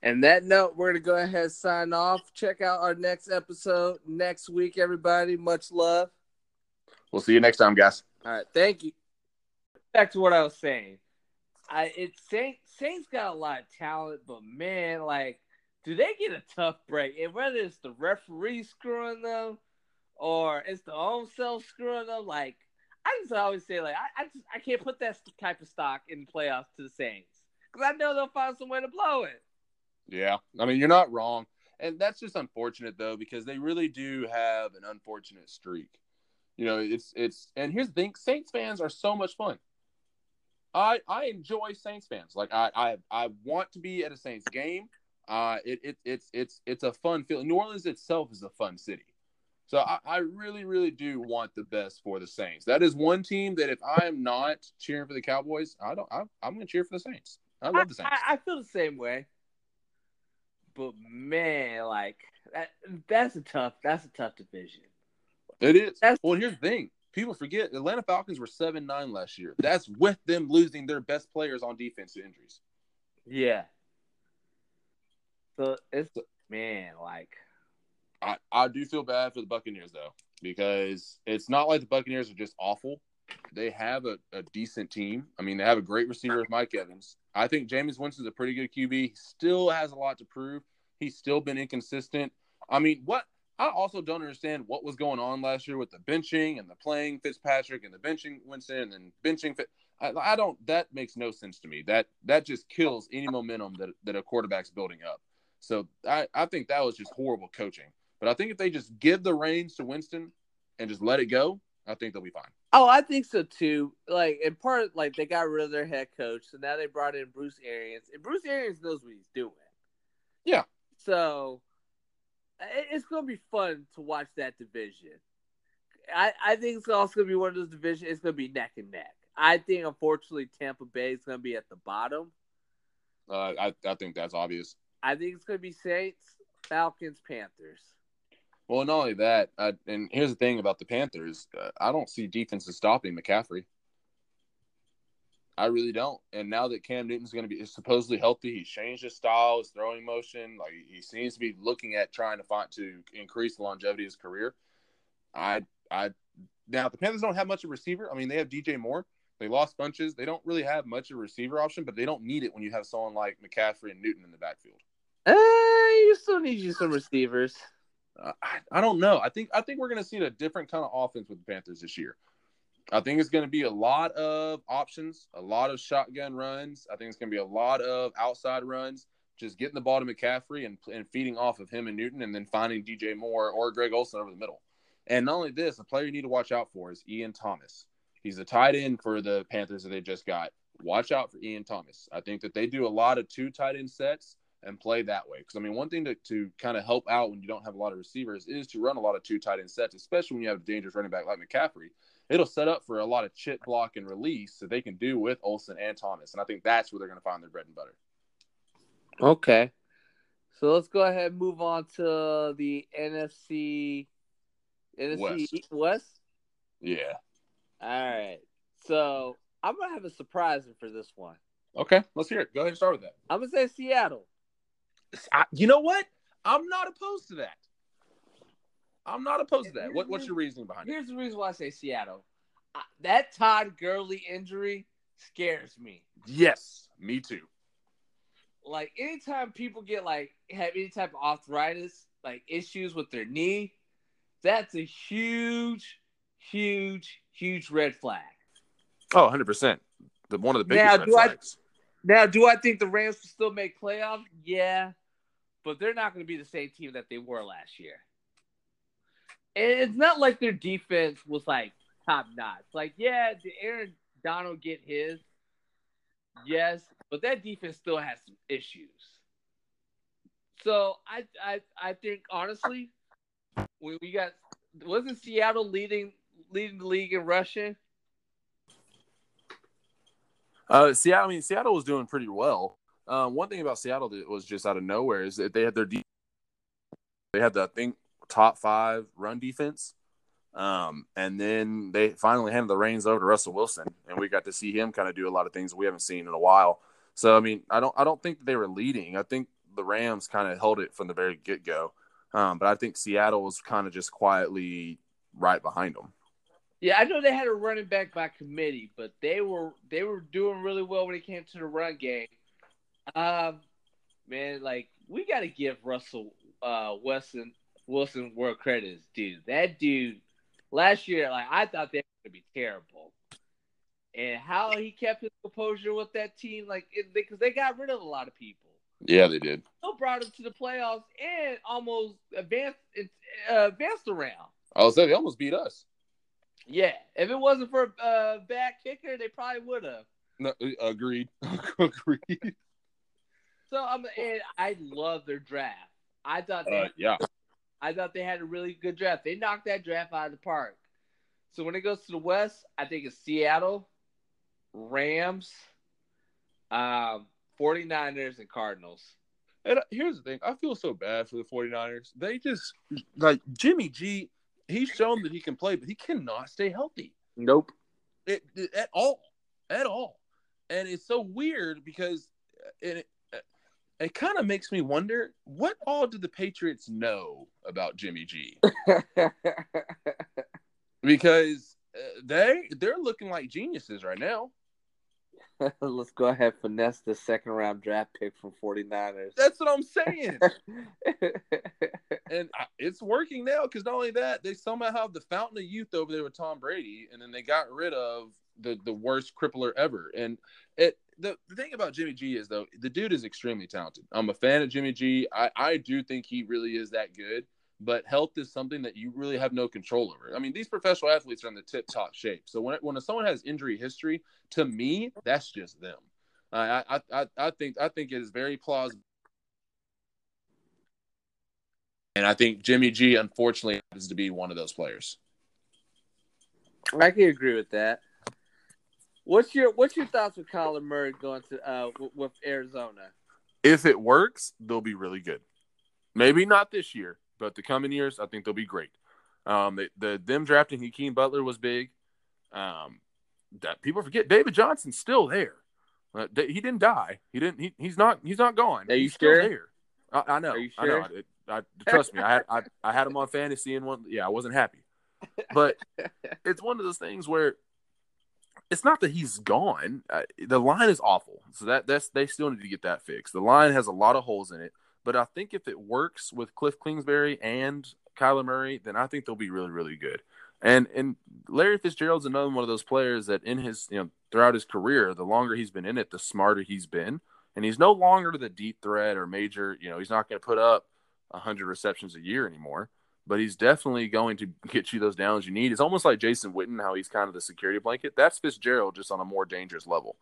S1: And that note, we're gonna go ahead and sign off. Check out our next episode next week, everybody. Much love.
S2: We'll see you next time, guys.
S1: All right, thank you. Back to what I was saying. I it's Saint Saints got a lot of talent, but man, like, do they get a tough break? And whether it's the referee screwing them or it's the own self screwing them, like I just always say, like, I, I just I can't put that type of stock in playoffs to the Saints because I know they'll find some way to blow it.
S2: Yeah, I mean you're not wrong, and that's just unfortunate though because they really do have an unfortunate streak. You know, it's it's and here's the thing: Saints fans are so much fun. I I enjoy Saints fans. Like I I I want to be at a Saints game. Uh, it, it it's it's it's a fun feeling. New Orleans itself is a fun city. So I, I really, really do want the best for the Saints. That is one team that if I am not cheering for the Cowboys, I don't. I, I'm going to cheer for the Saints. I love the Saints.
S1: I, I feel the same way. But man, like that that's a tough that's a tough division.
S2: It is.
S1: That's-
S2: well, here's the thing. People forget Atlanta Falcons were 7 9 last year. That's with them losing their best players on defense to injuries.
S1: Yeah. So it's man, like
S2: I, I do feel bad for the Buccaneers, though, because it's not like the Buccaneers are just awful. They have a, a decent team. I mean, they have a great receiver with Mike Evans. I think Jameis Winston's a pretty good QB. He still has a lot to prove. He's still been inconsistent. I mean, what I also don't understand what was going on last year with the benching and the playing Fitzpatrick and the benching Winston and benching. Fit. I, I don't. That makes no sense to me. That that just kills any momentum that that a quarterback's building up. So I, I think that was just horrible coaching. But I think if they just give the reins to Winston and just let it go, I think they'll be fine.
S1: Oh, I think so too. Like in part like they got rid of their head coach, so now they brought in Bruce Arians. And Bruce Arians knows what he's doing.
S2: Yeah.
S1: So it's gonna be fun to watch that division. I, I think it's also gonna be one of those divisions. It's gonna be neck and neck. I think unfortunately Tampa Bay is gonna be at the bottom.
S2: Uh, I, I think that's obvious.
S1: I think it's gonna be Saints, Falcons, Panthers.
S2: Well, not only that, I, and here's the thing about the Panthers: uh, I don't see defenses stopping McCaffrey. I really don't. And now that Cam Newton's going to be supposedly healthy, he's changed his style, his throwing motion. Like he seems to be looking at trying to find to increase the longevity of his career. I, I now the Panthers don't have much of a receiver. I mean, they have DJ Moore. They lost Funchess. They don't really have much of a receiver option, but they don't need it when you have someone like McCaffrey and Newton in the backfield.
S1: Uh, you still need you some receivers.
S2: Uh, I, I don't know. I think I think we're going to see a different kind of offense with the Panthers this year. I think it's going to be a lot of options, a lot of shotgun runs. I think it's going to be a lot of outside runs, just getting the ball to McCaffrey and, and feeding off of him and Newton, and then finding DJ Moore or Greg Olsen over the middle. And not only this, a player you need to watch out for is Ian Thomas. He's the tight end for the Panthers that they just got. Watch out for Ian Thomas. I think that they do a lot of two tight end sets and play that way. Because I mean, one thing to, to kind of help out when you don't have a lot of receivers is to run a lot of two tight end sets, especially when you have a dangerous running back like McCaffrey. It'll set up for a lot of chip block and release that they can do with Olsen and Thomas, and I think that's where they're going to find their bread and butter.
S1: Okay. So let's go ahead and move on to the NFC NFC
S2: West.
S1: West.
S2: Yeah,
S1: All right. So I'm gonna have a surprise for this one.
S2: Okay, let's hear it. Go ahead and start with that.
S1: I'm gonna say Seattle.
S2: I, you know what? I'm not opposed to that. I'm not opposed to that. What, what's your reasoning behind it?
S1: Here's the reason why I say Seattle. Uh, that Todd Gurley injury scares me.
S2: Yes, me too.
S1: Like anytime people get like have any type of arthritis, like issues with their knee, that's a huge, huge, huge red flag.
S2: Oh, 100%. The, one of the biggest
S1: Now,
S2: red
S1: do I- Now, do I think the Rams will still make playoffs? Yeah, but they're not going to be the same team that they were last year. And it's not like their defense was like top notch. Like, yeah, did Aaron Donald get his? Yes, but that defense still has some issues. So I I I think honestly, we, we got wasn't Seattle leading leading the league in rushing?
S2: Uh, Seattle. I mean, Seattle was doing pretty well. Um, one thing about Seattle that was just out of nowhere is that they had their de- they had the I think top five run defense, um, and then they finally handed the reins over to Russell Wilson, and we got to see him kind of do a lot of things we haven't seen in a while. So I mean, I don't I don't think they were leading. I think the Rams kind of held it from the very get go, um, but I think Seattle was kind of just quietly right behind them.
S1: Yeah, I know they had a running back by committee, but they were they were doing really well when it came to the run game. Um, man, like we got to give Russell uh Wilson Wilson world credits, dude. That dude last year, like I thought they were gonna be terrible, and how he kept his composure with that team, like because they got rid of a lot of people.
S2: Yeah, they did.
S1: Still brought them to the playoffs and almost advanced uh, advanced around.
S2: I was saying they almost beat us.
S1: Yeah, if it wasn't for a uh, bad kicker, they probably would have.
S2: No, agreed. agreed.
S1: So I'm and I love their draft. I thought they,
S2: Uh, yeah.
S1: I thought they had a really good draft. They knocked that draft out of the park. So when it goes to the West, I think it's Seattle, Rams, um, 49ers, and Cardinals.
S2: And uh, here's the thing. I feel so bad for the 49ers. They just like Jimmy G, he's shown that he can play, but he cannot stay healthy.
S1: Nope.
S2: It, it- at all. At all. And it's so weird because it it, it kind of makes me wonder what all do the Patriots know about Jimmy G? Because uh, they they're looking like geniuses right now.
S1: Let's go ahead finesse the second round draft pick from 49ers.
S2: That's what I'm saying. and I- it's working now because not only that, they somehow have the fountain of youth over there with Tom Brady, and then they got rid of the the worst crippler ever. And it the, the thing about Jimmy G is though the dude is extremely talented. I'm a fan of Jimmy G. I I do think he really is that good. But health is something that you really have no control over. I mean, these professional athletes are in the tip top shape. So when when someone has injury history, to me, that's just them. I I I, I think I think it is very plausible. And I think Jimmy G, unfortunately, happens to be one of those players.
S1: I can agree with that. What's your What's your thoughts with Kyler Murray going to uh w- with Arizona?
S2: If it works, they'll be really good. Maybe not this year, but the coming years, I think they'll be great. Um, the, the them drafting Hakeem Butler was big. Um, that people forget David Johnson's still there. Uh, he didn't die. He didn't. He, he's not. He's not gone.
S1: Are you
S2: he's still
S1: sure?
S2: there. I, I know.
S1: Are you
S2: I know.
S1: sure?
S2: It- I, trust me. I had I, I had him on fantasy and one. Yeah, I wasn't happy, but it's one of those things where it's not that he's gone. Uh, the line is awful, so that that's they still need to get that fixed. The line has a lot of holes in it, but I think if it works with Kliff Kingsbury and Kyler Murray, then I think they'll be really really good. And and Larry Fitzgerald's another one of those players that in his you know throughout his career, the longer he's been in it, the smarter he's been, and he's no longer the deep threat or major. You know, he's not going to put up hundred receptions a year anymore but he's definitely going to get you those downs you need. It's almost like Jason Witten, how he's kind of the security blanket. That's Fitzgerald just on a more dangerous level.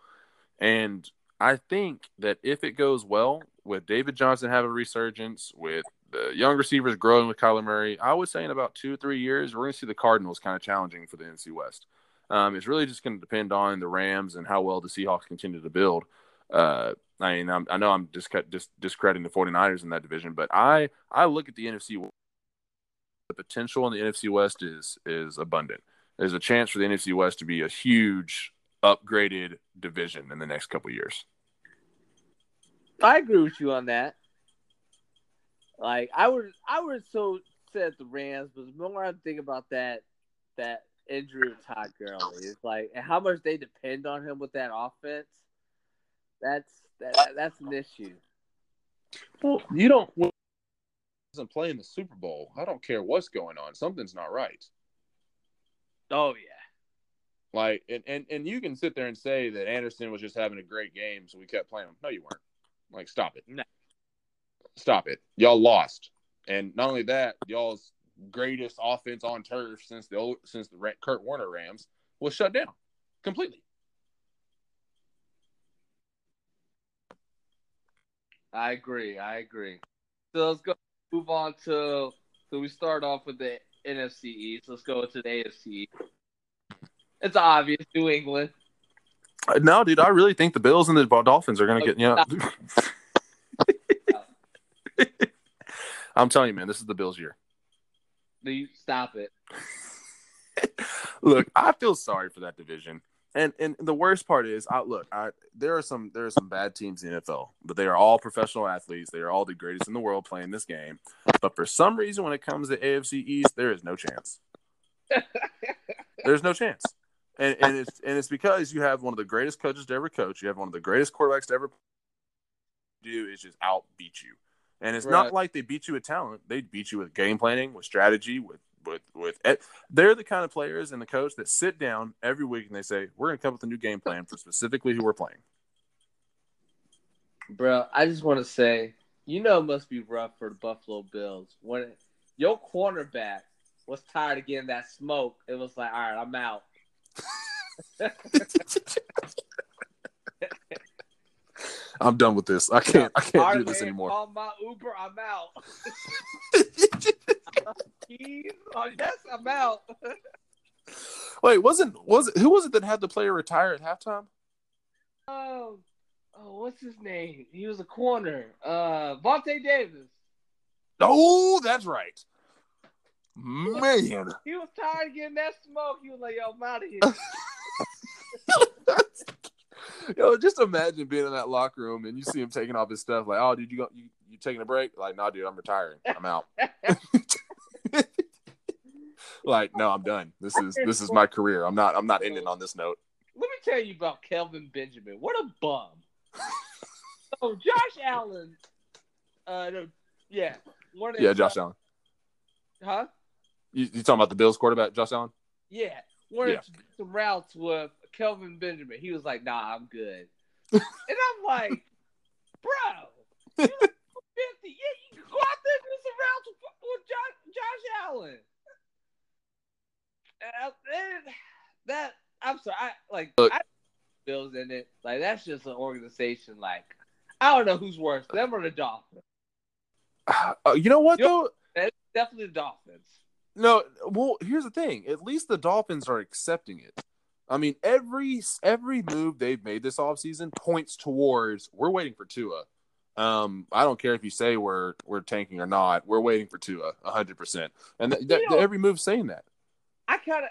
S2: And I think that if it goes well with David Johnson having a resurgence, with the young receivers growing with Kyler Murray, I would say in about two or three years, we're going to see the Cardinals kind of challenging for the NFC West. Um, it's really just going to depend on the Rams and how well the Seahawks continue to build. Uh, I mean, I'm, I know I'm just dis- discrediting the 49ers in that division, but I, I look at the NFC the potential in the NFC West is is abundant. There's a chance for the NFC West to be a huge upgraded division in the next couple years.
S1: I agree with you on that. Like I would, I would so said the Rams, but the more I think about that, that injury of Todd Gurley, it's like and how much they depend on him with that offense. That's that, that's an issue.
S2: Well, you don't doesn't play in the Super Bowl. I don't care what's going on. Something's not right.
S1: Oh yeah.
S2: Like and, and and you can sit there and say that Anderson was just having a great game, so we kept playing him. No, you weren't. Like, stop it.
S1: No.
S2: Stop it. Y'all lost. And not only that, y'all's greatest offense on turf since the old, since the Kurt Warner Rams was shut down completely.
S1: I agree. I agree. So let's go move on to so we start off with the NFC East. Let's go to the AFC. It's obvious, New England.
S2: Uh, no, dude, I really think the Bills and the Dolphins are going to get. You know, I'm telling you, man, this is the Bills' year.
S1: You stop it.
S2: look, I feel sorry for that division. And and the worst part is, I look, I there are some there are some bad teams in the NFL, but they are all professional athletes. They are all the greatest in the world playing this game. But for some reason, when it comes to AFC East, there is no chance. There's no chance, and and it's and it's because you have one of the greatest coaches to ever coach. You have one of the greatest quarterbacks to ever do is just outbeat you. And it's right. not like they beat you with talent; they beat you with game planning, with strategy, with with with. Eh, they're the kind of players and the coach that sit down every week and they say, "We're going to come up with a new game plan for specifically who we're playing."
S1: Bro, I just want to say, you know, it must be rough for the Buffalo Bills when your cornerback was tired of getting that smoke. It was like, all right, I'm out.
S2: I'm done with this. I can't. I can't do this anymore.
S1: Call my Uber. I'm out. oh, yes, I'm out.
S2: Wait, wasn't was it, who was it that had the player retire at halftime?
S1: Oh, oh, what's his name? He was a corner. Uh, Vontae Davis.
S2: Oh, that's right. Man,
S1: he was tired of getting that smoke. He was like, "Yo, I'm out of here."
S2: Yo, just imagine being in that locker room and you see him taking off his stuff. Like, oh, dude, you go, you, you taking a break? Like, no, nah, dude, I'm retiring. I'm out. Like, no, I'm done. This is this is my career. I'm not I'm not ending on this note.
S1: Let me tell you about Kelvin Benjamin. What a bum. so Josh Allen, uh, no, yeah,
S2: one yeah, Josh Allen.
S1: Huh?
S2: You, you talking about the Bills quarterback, Josh Allen?
S1: Yeah, wanted yeah. some routes with Kelvin Benjamin. He was like, "Nah, I'm good," and I'm like, "Bro, you like 50? Yeah, you can go out there and do some routes with, with Josh, Josh Allen." That I'm sorry, I like I, Bills in it. Like that's just an organization. Like I don't know who's worse, them or the Dolphins.
S2: Uh, you know what you though?
S1: Know, definitely the Dolphins.
S2: No, well, here's the thing. At least the Dolphins are accepting it. I mean, every every move they've made this offseason points towards we're waiting for Tua. Um, I don't care if you say we're we're tanking or not. We're waiting for Tua, hundred percent. And th- th- every move saying that.
S1: I kind of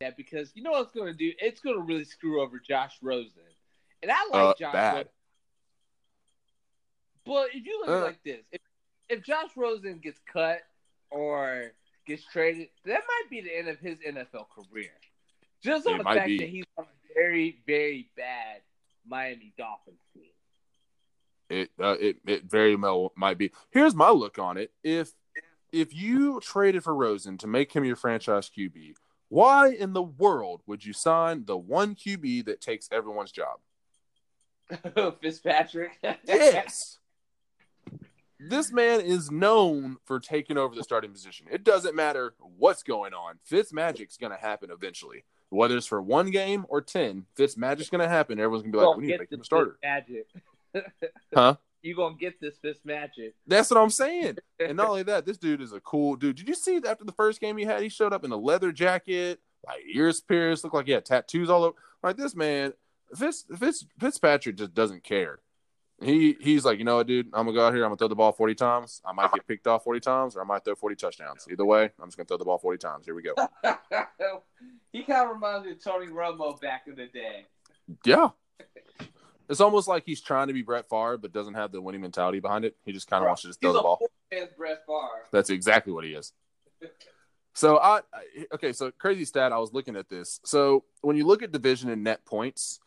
S1: yeah, because you know what it's going to do? It's going to really screw over Josh Rosen, and I like uh, Josh. Bad. Rosen. But if you look uh, like this, if if Josh Rosen gets cut or gets traded, that might be the end of his NFL career. Just on the fact be. that he's on a very, very bad Miami Dolphins team.
S2: It uh, it it very well might be. Here's my look on it. If if you traded for Rosen to make him your franchise QB, why in the world would you sign the one QB that takes everyone's job?
S1: Fitzpatrick.
S2: yes this man is known for taking over the starting position. It doesn't matter what's going on. Fitz magic's going to happen eventually. Whether it's for one game or 10, Fitz magic's going to happen. Everyone's going to be like, we need to make him a starter.
S1: Magic.
S2: huh?
S1: You to get this magic.
S2: That's what I'm saying. And not only that, this dude is a cool dude. Did you see after the first game he had, he showed up in a leather jacket, like ears pierced, looked like he had tattoos all over. Like this man, Fitz, Fitz, Fitzpatrick just doesn't care He he's like, you know what, dude, I'm gonna go out here. I'm gonna throw the ball 40 times. I might get picked off 40 times, or I might throw 40 touchdowns. Either way, I'm just gonna throw the ball 40 times. Here we go.
S1: he kind of reminds me of Tony Romo back in the day.
S2: Yeah. It's almost like he's trying to be Brett Favre, but doesn't have the winning mentality behind it. He just kind of wants to just throw the ball.
S1: Brett Favre.
S2: That's exactly what he is. So I I- okay, so crazy stat. I was looking at this. So when you look at division and net points,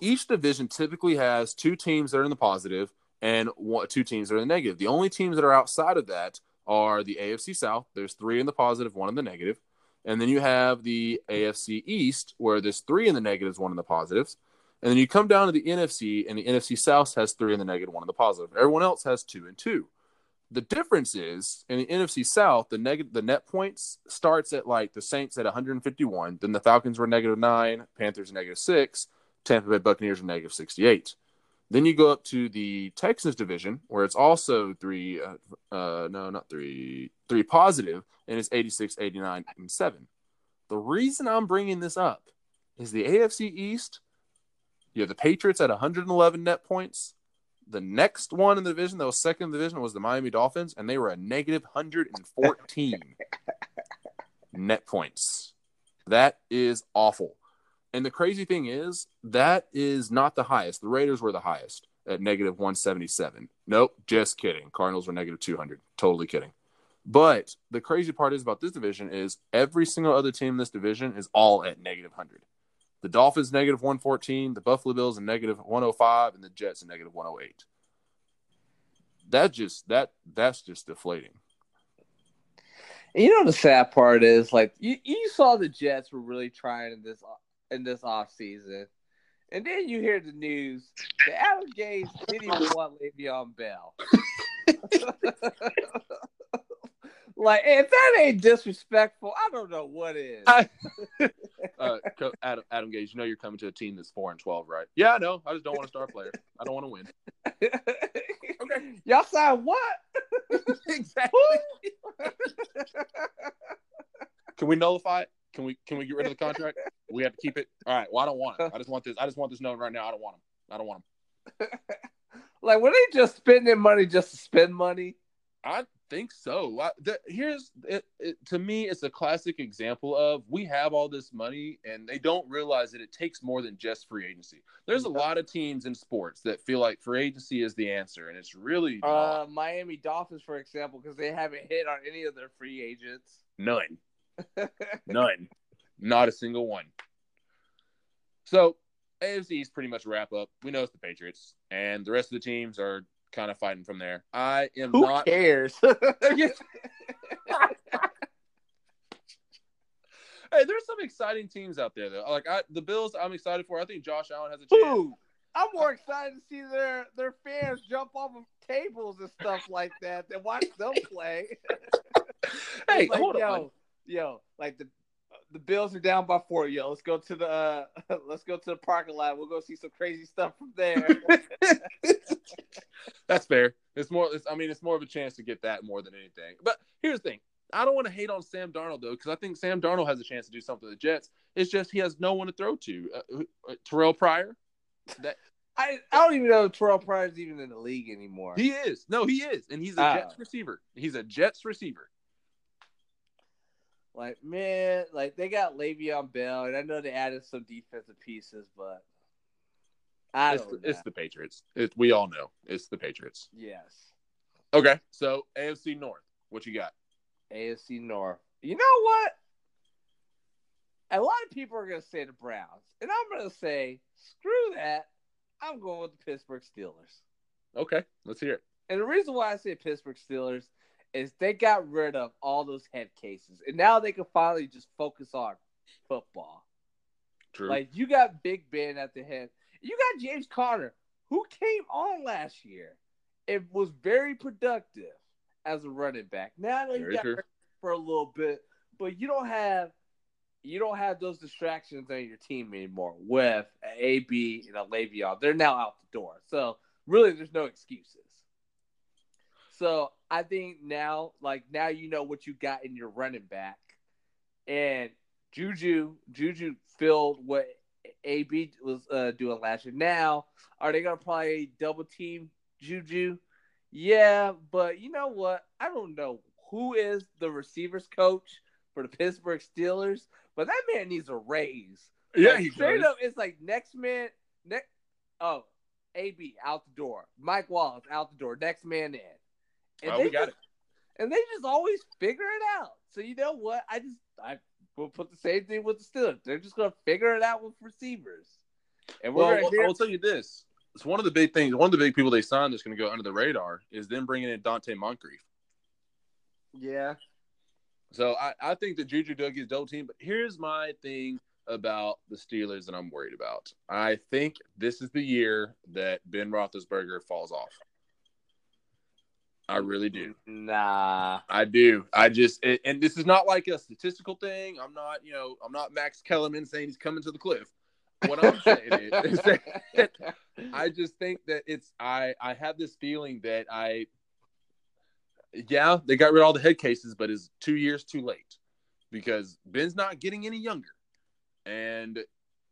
S2: each division typically has two teams that are in the positive and one, two teams that are in the negative. The only teams that are outside of that are the AFC South. There's three in the positive, one in the negative, and then you have the AFC East where there's three in the negatives, one in the positives. And then you come down to the NFC, and the NFC South has three in the negative, one in the positive. Everyone else has two and two. The difference is in the NFC South, the negative the net points starts at like the Saints at 151, then the Falcons were negative nine, Panthers negative six, Tampa Bay Buccaneers are negative 68. Then you go up to the Texans division, where it's also three, uh, uh, no, not three, three positive, and it's 86, 89, and seven. The reason I'm bringing this up is the AFC East. You have the Patriots at 111 net points. The next one in the division that was second in the division was the Miami Dolphins, and they were a negative 114 net points. That is awful. And the crazy thing is, that is not the highest. The Raiders were the highest at negative 177. Nope, just kidding. Cardinals were negative 200. Totally kidding. But the crazy part is about this division is every single other team in this division is all at negative 100. The Dolphins negative 114, the Buffalo Bills a negative 105, and the Jets a negative 108. That just that that's just deflating.
S1: You know the sad part is like you, you saw the Jets were really trying in this in this off season, and then you hear the news that Adam Gase didn't even want Le'Veon Bell. like if that ain't disrespectful, I don't know what is.
S2: I- Uh, Adam, Adam Gase, you know you're coming to a team that's four and twelve, right? Yeah, I know. I just don't want to start a star player. I don't want to win.
S1: okay, y'all signed what?
S2: exactly. Can we nullify it? Can we can we get rid of the contract? We have to keep it. All right. Well, I don't want it. I just want this. I just want this known right now. I don't want him. I don't want him.
S1: like were they just spending money just to spend money?
S2: I think so. I, the, here's it, it, to me, it's a classic example of we have all this money and they don't realize that it takes more than just free agency. There's a lot of teams in sports that feel like free agency is the answer, and it's really.
S1: Uh, Miami Dolphins, for example, because they haven't hit on any of their free agents.
S2: none, none, not a single one. So AFC is pretty much a wrap up. We know it's the Patriots, and the rest of the teams are kind of fighting from there. I am
S1: Who
S2: not.
S1: cares?
S2: Hey, there's some exciting teams out there though. Like I, the Bills, I'm excited for. I think Josh Allen has a chance.
S1: Who? I'm more excited to see their their fans jump off of tables and stuff like that than watch them play.
S2: Hey,
S1: like,
S2: hold
S1: yo,
S2: on.
S1: yo, like the the Bills are down by four. Yo, let's go to the uh, let's go to the parking lot. We'll go see some crazy stuff from there.
S2: That's fair. It's more. It's, I mean, it's more of a chance to get that more than anything. But here's the thing. I don't want to hate on Sam Darnold though, because I think Sam Darnold has a chance to do something with the Jets. It's just he has no one to throw to. Uh, uh, Terrell Pryor, that
S1: I I don't even know if Terrell Pryor's even in the league anymore.
S2: he is. No, he is, and he's a
S1: Ah.
S2: Jets receiver. He's a Jets receiver.
S1: Like man, like they got Le'Veon Bell, and I know they added some defensive pieces, but I
S2: It's,
S1: don't.
S2: the- it's the Patriots. It, we all know it's the Patriots.
S1: yes.
S2: Okay, so AFC North, what you got?
S1: AFC North. You know what? A lot of people are going to say the Browns, and I'm going to say screw that. I'm going with the Pittsburgh Steelers.
S2: Okay, let's hear it.
S1: And the reason why I say Pittsburgh Steelers is they got rid of all those head cases, and now they can finally just focus on football.
S2: True.
S1: Like you got Big Ben at the head. You got James Conner, who came on last year. It was very productive as a running back. Now know you got for a little bit, but you don't have you don't have those distractions on your team anymore with an AB and a Le'Veon. They're now out the door. So really there's no excuses. So I think now, like now you know what you got in your running back. And Juju, Juju filled what AB was uh, doing last year. Now, are they gonna probably double team Juju. Yeah, but you know what? I don't know who is the receivers coach for the Pittsburgh Steelers, but that man needs a raise.
S2: Yeah,
S1: Like,
S2: he
S1: straight
S2: does.
S1: up. It's like next man, next. Oh, AB out the door. Mike Wallace out the door. Next man in. And
S2: Oh,
S1: they
S2: we got
S1: just, And they just always figure it out. So you know what? I just I will put the same thing with the Steelers. They're just gonna figure it out with receivers. And we're
S2: Well,
S1: gonna
S2: I'll,
S1: hear
S2: I'll tell you this. It's one of the big things. One of the big people they signed that's going to go under the radar is them bringing in Donte Moncrief.
S1: Yeah.
S2: So I, I think that Juju Doug is double team. But here's my thing about the Steelers that I'm worried about. I think this is the year that Ben Roethlisberger falls off. I really do.
S1: Nah.
S2: I do. I just it, and this is not like a statistical thing. I'm not, you know, I'm not Max Kellerman saying he's coming to the cliff. What I'm saying is, is that I just think that it's I I have this feeling that I yeah, they got rid of all the head cases, but it's two years too late because Ben's not getting any younger. And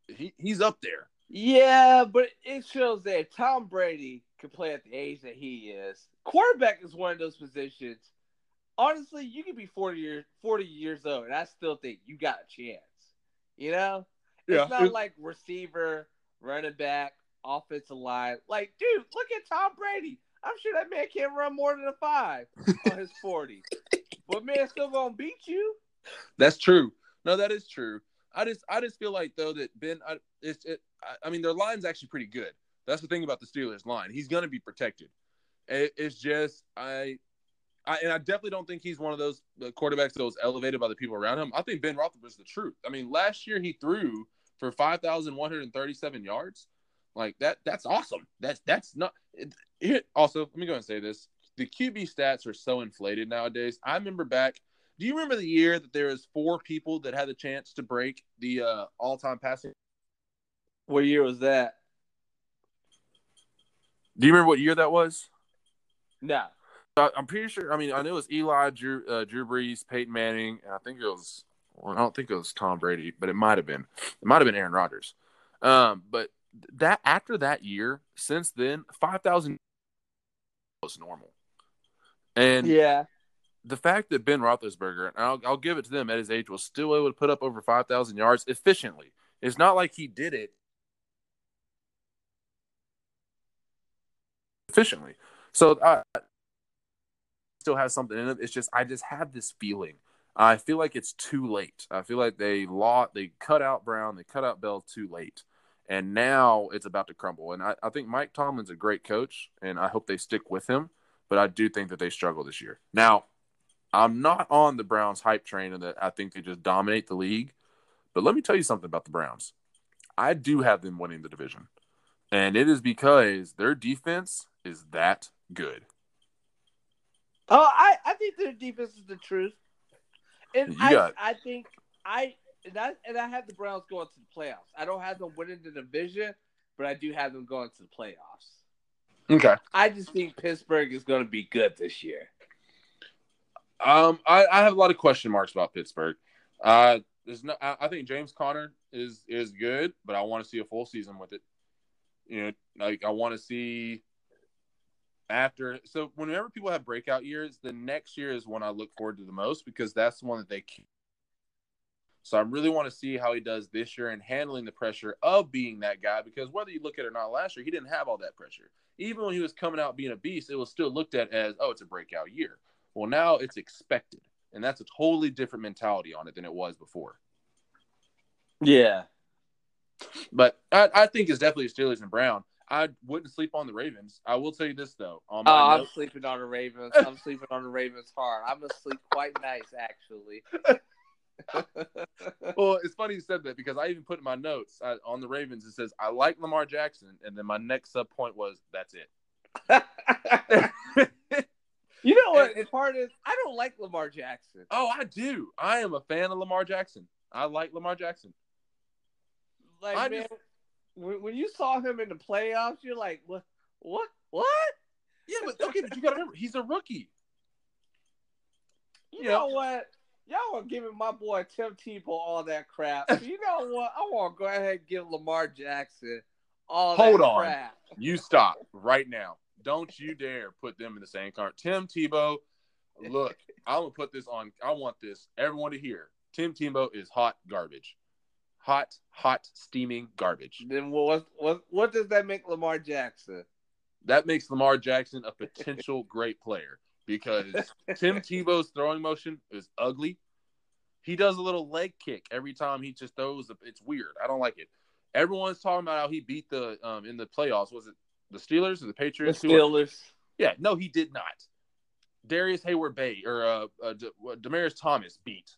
S2: he, he's up there.
S1: Yeah, but it shows that Tom Brady can play at the age that he is. Quarterback is one of those positions. Honestly, you could be 40 years 40 years old, and I still think you got a chance. You know? It's not like receiver, running back, offensive line. Like, dude, look at Tom Brady. I'm sure that man can't run more than a five on his 40. But man still gonna beat you.
S2: That's true. No, that is true. I just I just feel like though that Ben I, it's it, I, I mean their line's actually pretty good. That's the thing about the Steelers line. He's going to be protected. It, it's just I I and I definitely don't think he's one of those quarterbacks that was elevated by the people around him. I think Ben Roethlisberger's the truth. I mean, last year he threw for 5,137 yards. Like that that's awesome. That's that's not it, here, also, let me go and say this. The QB stats are so inflated nowadays. I remember back do you remember the year that there was four people that had the chance to break the uh, all-time passing?
S1: What year was that?
S2: Do you remember what year that was?
S1: No.
S2: I'm pretty sure. I mean, I know it was Eli, Drew, uh, Drew Brees, Peyton Manning, and I think it was. Well, I don't think it was Tom Brady, but it might have been. It might have been Aaron Rodgers. Um, but that after that year, since then, five thousand was normal. And
S1: Yeah.
S2: the fact that Ben Roethlisberger, and I'll, I'll give it to them at his age, was still able to put up over 5,000 yards efficiently. It's not like he did it efficiently. So I still has something in it. It's just I just have this feeling. I feel like it's too late. I feel like they law they cut out Brown, they cut out Bell too late. And now it's about to crumble. And I, I think Mike Tomlin's a great coach, and I hope they stick with him. But I do think that they struggle this year. Now, I'm not on the Browns hype train and that I think they just dominate the league. But let me tell you something about the Browns. I do have them winning the division. And it is because their defense is that good.
S1: Oh, I, I think their defense is the truth. And
S2: You
S1: I,
S2: got-
S1: I think I and I and I have the Browns going to the playoffs. I don't have them winning the division, but I do have them going to the playoffs.
S2: Okay.
S1: I just think Pittsburgh is going to be good this year.
S2: Um, I, I have a lot of question marks about Pittsburgh. Uh, there's no. I, I think James Conner is is good, but I want to see a full season with it. You know, like I want to see after. So whenever people have breakout years, the next year is when I look forward to the most because that's the one that they. So I really want to see how he does this year and handling the pressure of being that guy because whether you look at it or not last year, he didn't have all that pressure. Even when he was coming out being a beast, it was still looked at as, oh, it's a breakout year. Well, now it's expected, and that's a totally different mentality on it than it was before.
S1: Yeah.
S2: But I, I think it's definitely Steelers and Brown. I wouldn't sleep on the Ravens. I will tell you this though.
S1: Oh, I'm sleeping on the Ravens. I'm sleeping on the Ravens hard. I'm gonna sleep quite nice, actually.
S2: well, it's funny you said that because I even put in my notes uh, on the Ravens. It says I like Lamar Jackson, and then my next sub point was that's it.
S1: you know what? The part is, I don't like Lamar Jackson.
S2: Oh, I do. I am a fan of Lamar Jackson. I like Lamar Jackson.
S1: Like,
S2: I
S1: man,
S2: just-
S1: when, when you saw him in the playoffs, you're like, what? What? What?
S2: Yeah, but okay, but you got to remember he's a rookie.
S1: You know what? Y'all are giving my boy Tim Tebow all that crap. You know what? I want to go ahead and give Lamar Jackson all
S2: Hold
S1: that
S2: on.
S1: crap.
S2: You stop right now. Don't you dare put them in the same car. Tim Tebow, look, I'm gonna put this on. I want this everyone to hear. Tim Tebow is hot garbage, hot, hot, steaming garbage.
S1: Then what? What? What does that make Lamar Jackson?
S2: That makes Lamar Jackson a potential great player because Tim Tebow's throwing motion is ugly. He does a little leg kick every time he just throws. It's weird. I don't like it. Everyone's talking about how he beat the um, in the playoffs. Was it the Steelers or the Patriots?
S1: The Steelers.
S2: Yeah, no, he did not. Darius Heyward-Bey or uh, uh, Thomas beat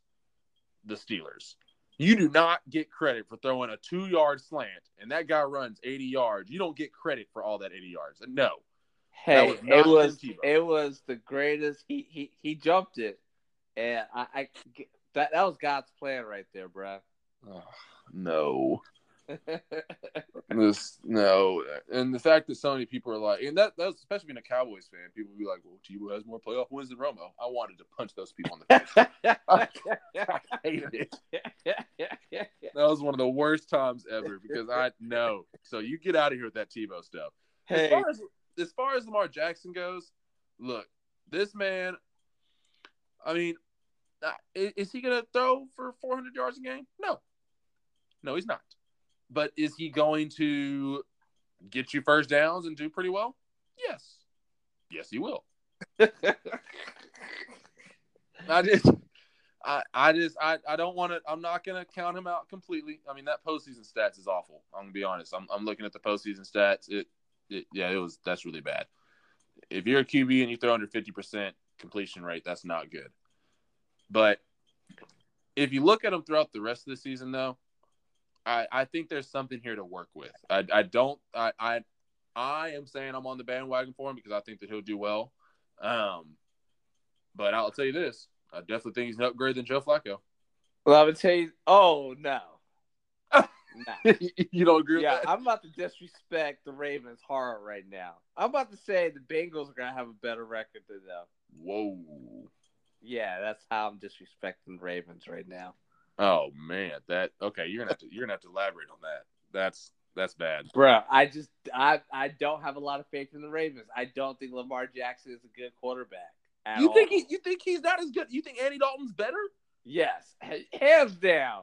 S2: the Steelers. You do not get credit for throwing a two-yard slant, and that guy runs 80 yards. You don't get credit for all that 80 yards. No.
S1: Hey, was it was it was the greatest. He he he jumped it, and I, I that that was God's plan right there, bro.
S2: Oh, no. this no, and the fact that so many people are like, and that that's especially being a Cowboys fan, people be like, "Well, Tebow has more playoff wins than Romo." I wanted to punch those people in the face. I, I hated it. That was one of the worst times ever because I know. So you get out of here with that Tebow stuff. Hey. As far as as far as Lamar Jackson goes, look, this man. I mean, uh, is he going to throw for 400 yards a game? No, no, he's not. But is he going to get you first downs and do pretty well? Yes. Yes, he will. I just I, I just I, I don't want to I'm not gonna count him out completely. I mean that postseason stats is awful. I'm gonna be honest. I'm I'm looking at the postseason stats. It, it yeah, it was that's really bad. If you're a QB and you throw under fifty percent completion rate, that's not good. But if you look at him throughout the rest of the season though, I, I think there's something here to work with. I, I don't I, I I am saying I'm on the bandwagon for him because I think that he'll do well. Um, but I'll tell you this: I definitely think he's an upgrade than Joe Flacco.
S1: Well, I would tell you. Oh no.
S2: nah. you don't agree
S1: yeah, I'm about to disrespect the Ravens hard right now. I'm about to say the Bengals are gonna have a better record than them.
S2: Whoa.
S1: Yeah, that's how I'm disrespecting the Ravens right now.
S2: Oh man, that okay. You're gonna have to you're gonna have to elaborate on that. That's that's bad,
S1: bro. I just I I don't have a lot of faith in the Ravens. I don't think Lamar Jackson is a good quarterback.
S2: you
S1: all.
S2: think he, you think he's not as good? You think Andy Dalton's better?
S1: Yes, hands down.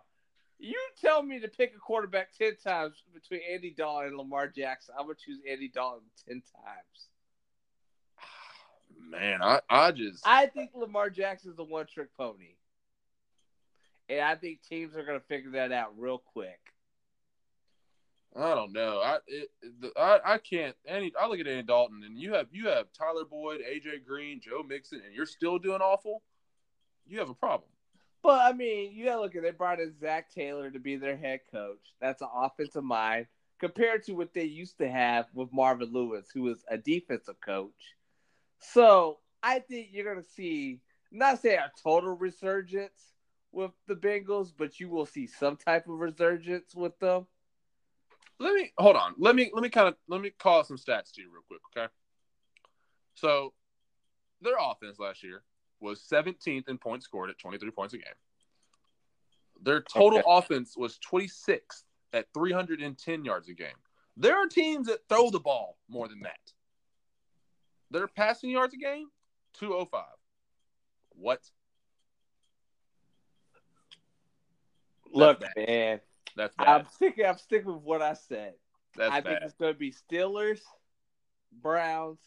S1: You tell me to pick a quarterback ten times between Andy Dalton and Lamar Jackson. I'm gonna choose Andy Dalton ten times.
S2: Man, I, I just
S1: I think Lamar Jackson is a one trick pony. And I think teams are going to figure that out real quick.
S2: I don't know. I it, I, I can't. Any I look at Andy Dalton, and you have you have Tyler Boyd, AJ Green, Joe Mixon, and you're still doing awful. You have a problem.
S1: But I mean, you gotta look at they brought in Zac Taylor to be their head coach. That's an offensive mind compared to what they used to have with Marvin Lewis, who was a defensive coach. So I think you're gonna see not say a total resurgence, with the Bengals, but you will see some type of resurgence with them.
S2: Let me hold on. Let me let me kind of let me call some stats to you real quick, okay? So their offense last year was 17th in points scored at 23 points a game. Their total okay. offense was 26th at 310 yards a game. There are teams that throw the ball more than that. Their passing yards a game, 205. What
S1: Look, man.
S2: That's bad.
S1: I'm sticking. I'm sticking with what I said.
S2: That's
S1: I
S2: bad.
S1: think it's going to be Steelers, Browns,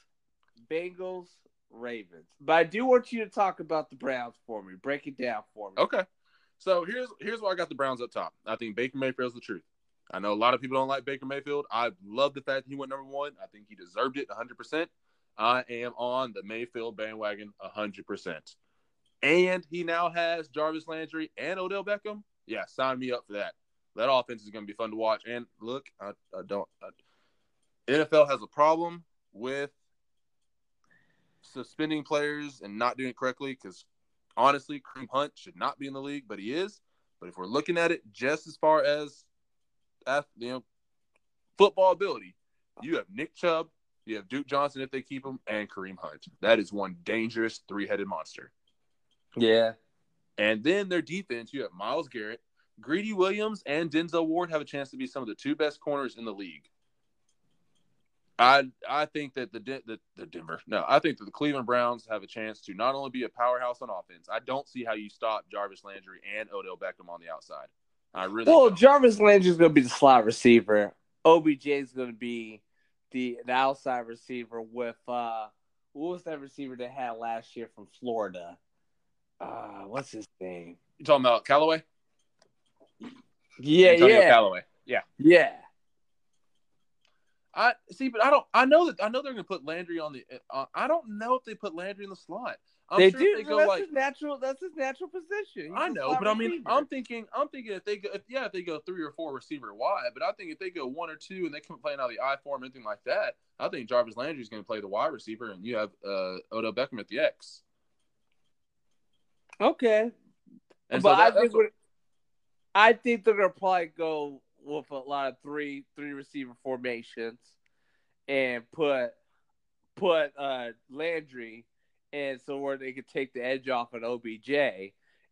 S1: Bengals, Ravens. But I do want you to talk about the Browns for me. Break it down for me.
S2: Okay. So here's here's why I got the Browns up top. I think Baker Mayfield's the truth. I know a lot of people don't like Baker Mayfield. I love the fact that he went number one. I think he deserved it 100%. I am on the Mayfield bandwagon 100%. And he now has Jarvis Landry and Odell Beckham yeah, sign me up for that. That offense is going to be fun to watch. And look, I, I don't. I, NFL has a problem with suspending players and not doing it correctly because honestly, Kareem Hunt should not be in the league, but he is. But if we're looking at it just as far as you know, football ability, you have Nick Chubb, you have Duke Johnson if they keep him, and Kareem Hunt. That is one dangerous three-headed monster.
S1: Yeah,
S2: and then their defense, you have Myles Garrett, Greedy Williams, and Denzel Ward have a chance to be some of the two best corners in the league. I I think that the, the the Denver no I think that the Cleveland Browns have a chance to not only be a powerhouse on offense. I don't see how you stop Jarvis Landry and Odell Beckham on the outside. I really
S1: Well,
S2: don't.
S1: Jarvis Landry is going to be the slot receiver. OBJ is going to be the, the outside receiver with uh, what was that receiver they had last year from Florida? Uh, what's his name?
S2: you talking about Callaway?
S1: Yeah,
S2: Antonio
S1: yeah,
S2: Callaway. Yeah.
S1: yeah.
S2: I see, but I don't. I know that I know they're going to put Landry on the. Uh, I don't know if they put Landry in the slot. I'm
S1: they
S2: sure
S1: do.
S2: if they go
S1: that's
S2: like
S1: his natural. That's his natural position. He's
S2: I know, but I mean. I'm thinking, I'm thinking if they go, if, yeah, if they go three or four receiver wide, but I think if they go one or two and they come playing out of the I form, anything like that, I think Jarvis Landry is going to play the wide receiver, and you have uh, Odell Beckham at the X.
S1: okay.
S2: And
S1: but
S2: so that,
S1: I think
S2: what-
S1: I think they're gonna probably go with a lot of three three receiver formations and put put uh Landry and so where they could take the edge off an OBJ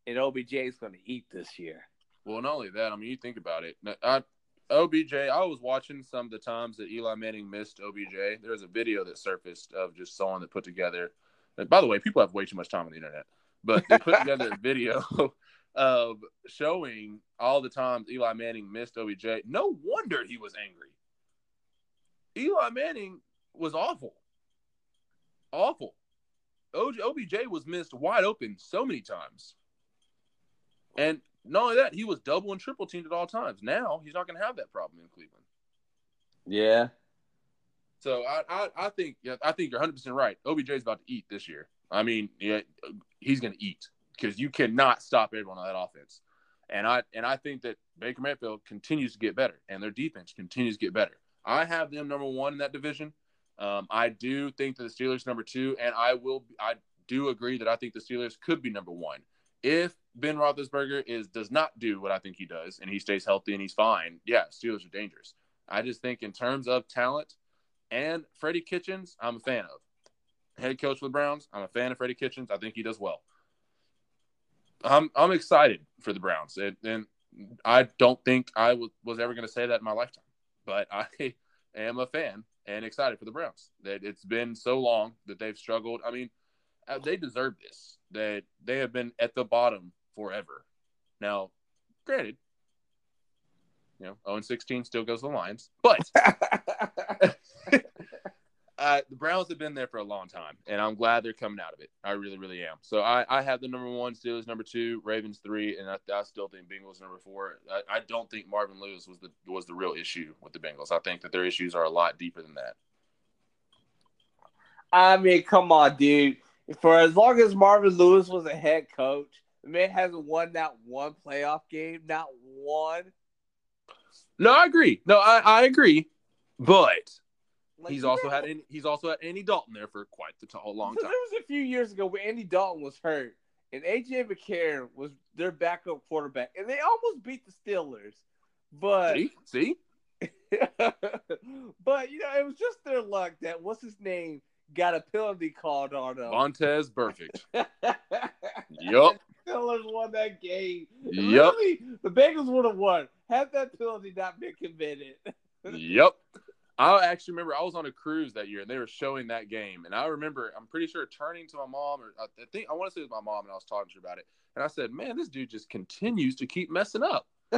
S1: and OBJ is gonna eat this year.
S2: well, not only that, I mean, you think about it. I, OBJ, I was watching some of the times that Eli Manning missed OBJ. There was a video that surfaced of just someone that put together. and by the way, people have way too much time on the internet, but they put together a video of showing all the times Eli Manning missed OBJ. No wonder he was angry. Eli Manning was awful, awful. OBJ was missed wide open so many times, and not only that, he was double and triple teamed at all times. Now he's not going to have that problem in Cleveland.
S1: Yeah.
S2: So I, I, I think, yeah, I think you're 100 percent right. OBJ is about to eat this year. I mean, yeah, he's going to eat because you cannot stop everyone on that offense. And I, and I think that Baker Mayfield continues to get better, and their defense continues to get better. I have them number one in that division. Um, I do think that the Steelers number two, and I will, I do agree that I think the Steelers could be number one if Ben Roethlisberger is does not do what I think he does, and he stays healthy and he's fine. Yeah, Steelers are dangerous. I just think in terms of talent and Freddie Kitchens, I'm a fan of. Head coach for the Browns, I'm a fan of Freddie Kitchens. I think he does well. I'm I'm excited for the Browns, and, and I don't think I was, was ever going to say that in my lifetime, but I am a fan and excited for the Browns. That it's been so long that they've struggled. I mean, uh, they deserve this. That they have been at the bottom forever. Now, granted, you know, 0 16 still goes to the Lions, but uh, the Browns have been there for a long time, and I'm glad they're coming out of it. I really, really am. So I, I have the number one, Steelers number two, Ravens three, and I, I still think Bengals number four. I, I don't think Marvin Lewis was the was the real issue with the Bengals. I think that their issues are a lot deeper than that.
S1: I mean, come on, dude. For as long as Marvin Lewis was a head coach, the man hasn't won not one playoff game, not one.
S2: No, I agree. No, I, I agree, but
S1: Like,
S2: he's also
S1: remember-
S2: had Andy, he's also had Andy Dalton there for quite the t- long
S1: So
S2: time.
S1: there was a few years ago where Andy Dalton was hurt and AJ McCarron was their backup quarterback, and they almost beat the Steelers. But
S2: See, see,
S1: but you know, it was just their luck that what's his name got a penalty called on them.
S2: Vontaze Burfict. Yup.
S1: Steelers won that game.
S2: Yup.
S1: Really, the Bengals would have won had that penalty not been committed.
S2: yep. I actually remember I was on a cruise that year and they were showing that game. And I remember, I'm pretty sure turning to my mom, or I think I want to say it was my mom, and I was talking to her about it. And I said, Man, this dude just continues to keep messing up.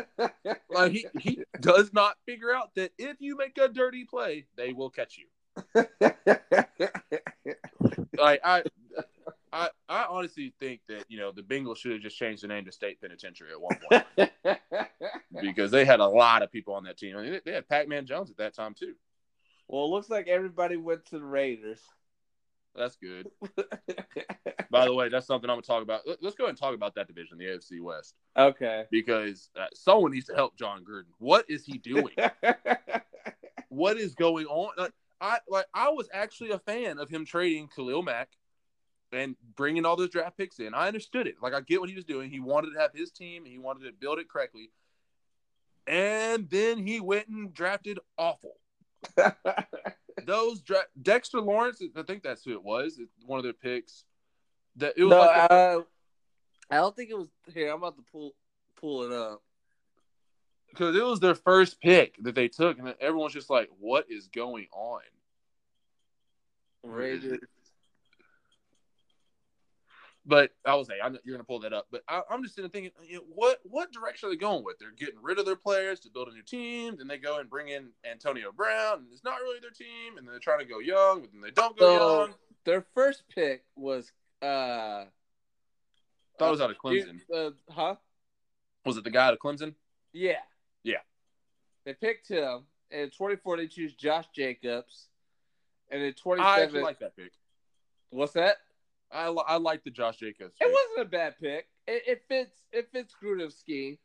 S2: Like he, he does not figure out that if you make a dirty play, they will catch you. Like I I I honestly think that, you know, the Bengals should have just changed the name to State Penitentiary at one point. because they had a lot of people on that team. I mean, they- had Pac Man Jones at that time too.
S1: Well, it looks like everybody went to the Raiders.
S2: That's good. By the way, that's something I'm gonna talk about. Let- Let's go ahead and talk about that division, the AFC West,
S1: okay.
S2: because uh, someone needs to help Jon Gruden. What is he doing? what is going on? Like, I like I was actually a fan of him trading Khalil Mack and bringing all those draft picks in. I understood it. Like I get what he was doing. He wanted to have his team. And he wanted to build it correctly. And then he went and drafted awful. Those dra- Dexter Lawrence, I think that's who it was. One of their picks. That it was
S1: no,
S2: like a-
S1: I don't think it was here. I'm about to pull pull it up.
S2: because it was their first pick that they took, and everyone's just like, "What is going on?"
S1: Raiders.
S2: But I was saying, I know you're going to pull that up. But I, I'm just sitting thinking, you know, what what direction are they going with? They're getting rid of their players to build a new team. Then they go and bring in Antonio Brown, and it's not really their team. And then they're trying to go young, but then they don't go
S1: So
S2: young.
S1: their first pick was uh
S2: Thought it was out of Clemson.
S1: Uh, huh?
S2: Was it the guy out of Clemson?
S1: Yeah.
S2: Yeah.
S1: They picked him. And in 24, they choose Josh Jacobs. And in
S2: I
S1: 27,
S2: actually like that pick.
S1: what's that?
S2: I, I like the Josh Jacobs.
S1: It wasn't a bad pick. It, it fits. It fits Gruden's scheme.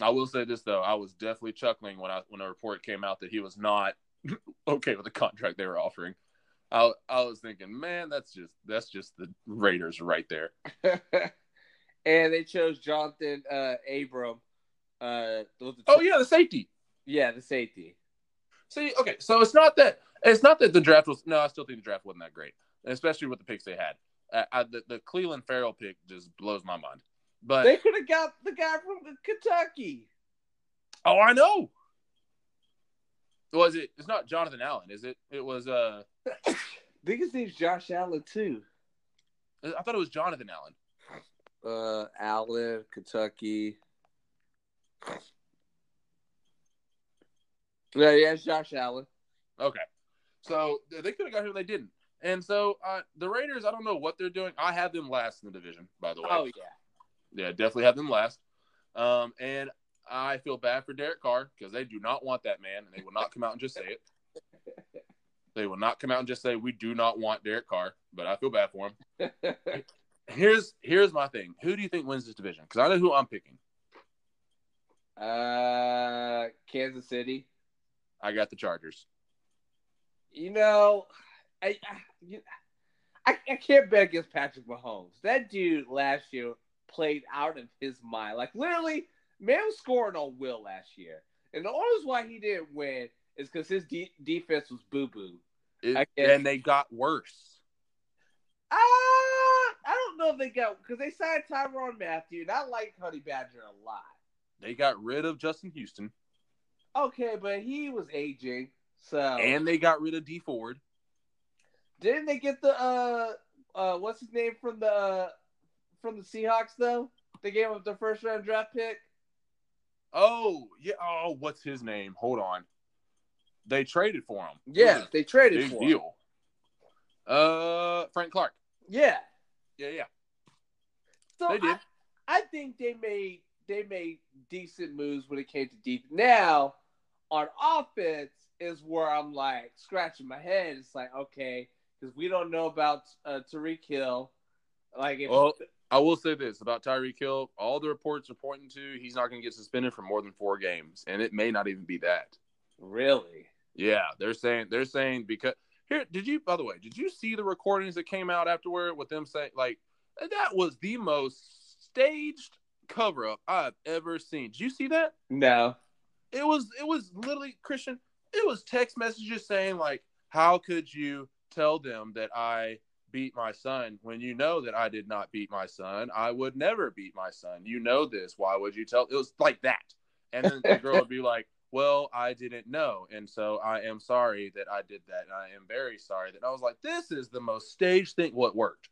S2: I will say this though, I was definitely chuckling when I when a report came out that he was not okay with the contract they were offering. I I was thinking, man, that's just that's just the Raiders right there.
S1: and they chose Johnathan uh, Abram. Uh,
S2: Oh yeah, the safety.
S1: yeah, the safety.
S2: See, okay, so it's not that it's not that the draft was no, I still think the draft wasn't that great, especially with the picks they had. Uh, I, the, the Clelin Ferrell pick just blows my mind. But
S1: They could have got the guy from Kentucky.
S2: oh, I know. Was it? It's not Jonathan Allen, is it? It was. Uh,
S1: I think his name's Josh Allen too.
S2: I thought it was Jonathan Allen.
S1: Uh, Allen, Kentucky. Yeah, yeah, it's Josh Allen.
S2: Okay. So they could have got him, they didn't. And so uh, the Raiders, I don't know what they're doing. I have them last in the division, by the way.
S1: Oh yeah.
S2: Yeah, definitely have them last. Um, and I feel bad for Derek Carr because they do not want that man, and they will not come out and just say it. They will not come out and just say we do not want Derek Carr, but I feel bad for him. Here's here's my thing. Who do you think wins this division? Because I know who I'm picking.
S1: uh, Kansas City.
S2: I got the Chargers.
S1: You know, I I, I I can't bet against Patrick Mahomes. That dude last year played out of his mind. Like literally, man was scoring on will last year, and the only reason why he didn't win is because his de- defense was boo boo.
S2: It-
S1: I guess-
S2: and they got worse.
S1: Ah, I don't know if they got because they signed Tyrann Mathieu, and I like Honey Badger a lot.
S2: They got rid of Justin Houston,
S1: Okay, but he was aging, so
S2: and they got rid of Dee Ford.
S1: Didn't they get the uh uh what's his name from the uh, from the Seahawks though? They gave up their first round draft pick.
S2: Oh yeah. Oh, what's his name? Hold on. They traded for him.
S1: Yeah, they traded
S2: big
S1: for him.
S2: deal. Uh, Frank Clark.
S1: Yeah.
S2: Yeah, yeah.
S1: So
S2: They did.
S1: I, I think they made they made decent moves when it came to deep. Now on offense is where I'm like scratching my head. It's like okay, because we don't know about uh, Tyreek Hill. Like if
S2: Well, I will say this about Tyreek Hill. All the reports are pointing to he's not going to get suspended for more than four games, and it may not even be that.
S1: really,
S2: Yeah, they're saying they're saying because here. Did you? By the way, did you see the recordings that came out afterward with them saying like that was the most staged cover up I've ever seen? Did you see that?
S1: no.
S2: it was it was literally Christian. It was text messages saying like, "How could you tell them that I beat my son when you know that I did not beat my son? I would never beat my son. You know this. Why would you tell?" It was like that, and then the girl would be like, "Well, I didn't know, and so I am sorry that I did that. And I am very sorry that." I was like, "This is the most staged thing. What worked?"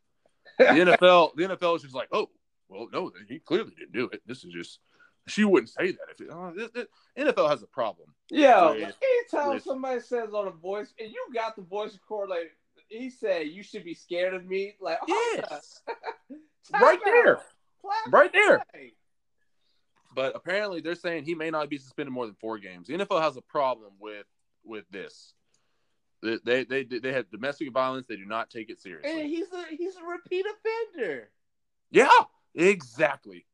S2: The NFL, the NFL is just like, "Oh, well, no, he clearly didn't do it. This is just." She wouldn't say that if it, uh, oh, this, this- NFL has a problem. With-
S1: anytime somebody says on a voice, and you got the voice recorder, like he said you should be scared of me. Like, up.
S2: Yes, right there. Right there. but apparently they're saying he may not be suspended more than four games. The NFL has a problem with with this. They they they, they have domestic violence. They do not take it
S1: And
S2: seriously.
S1: he's a he's a repeat offender.
S2: Yeah, exactly.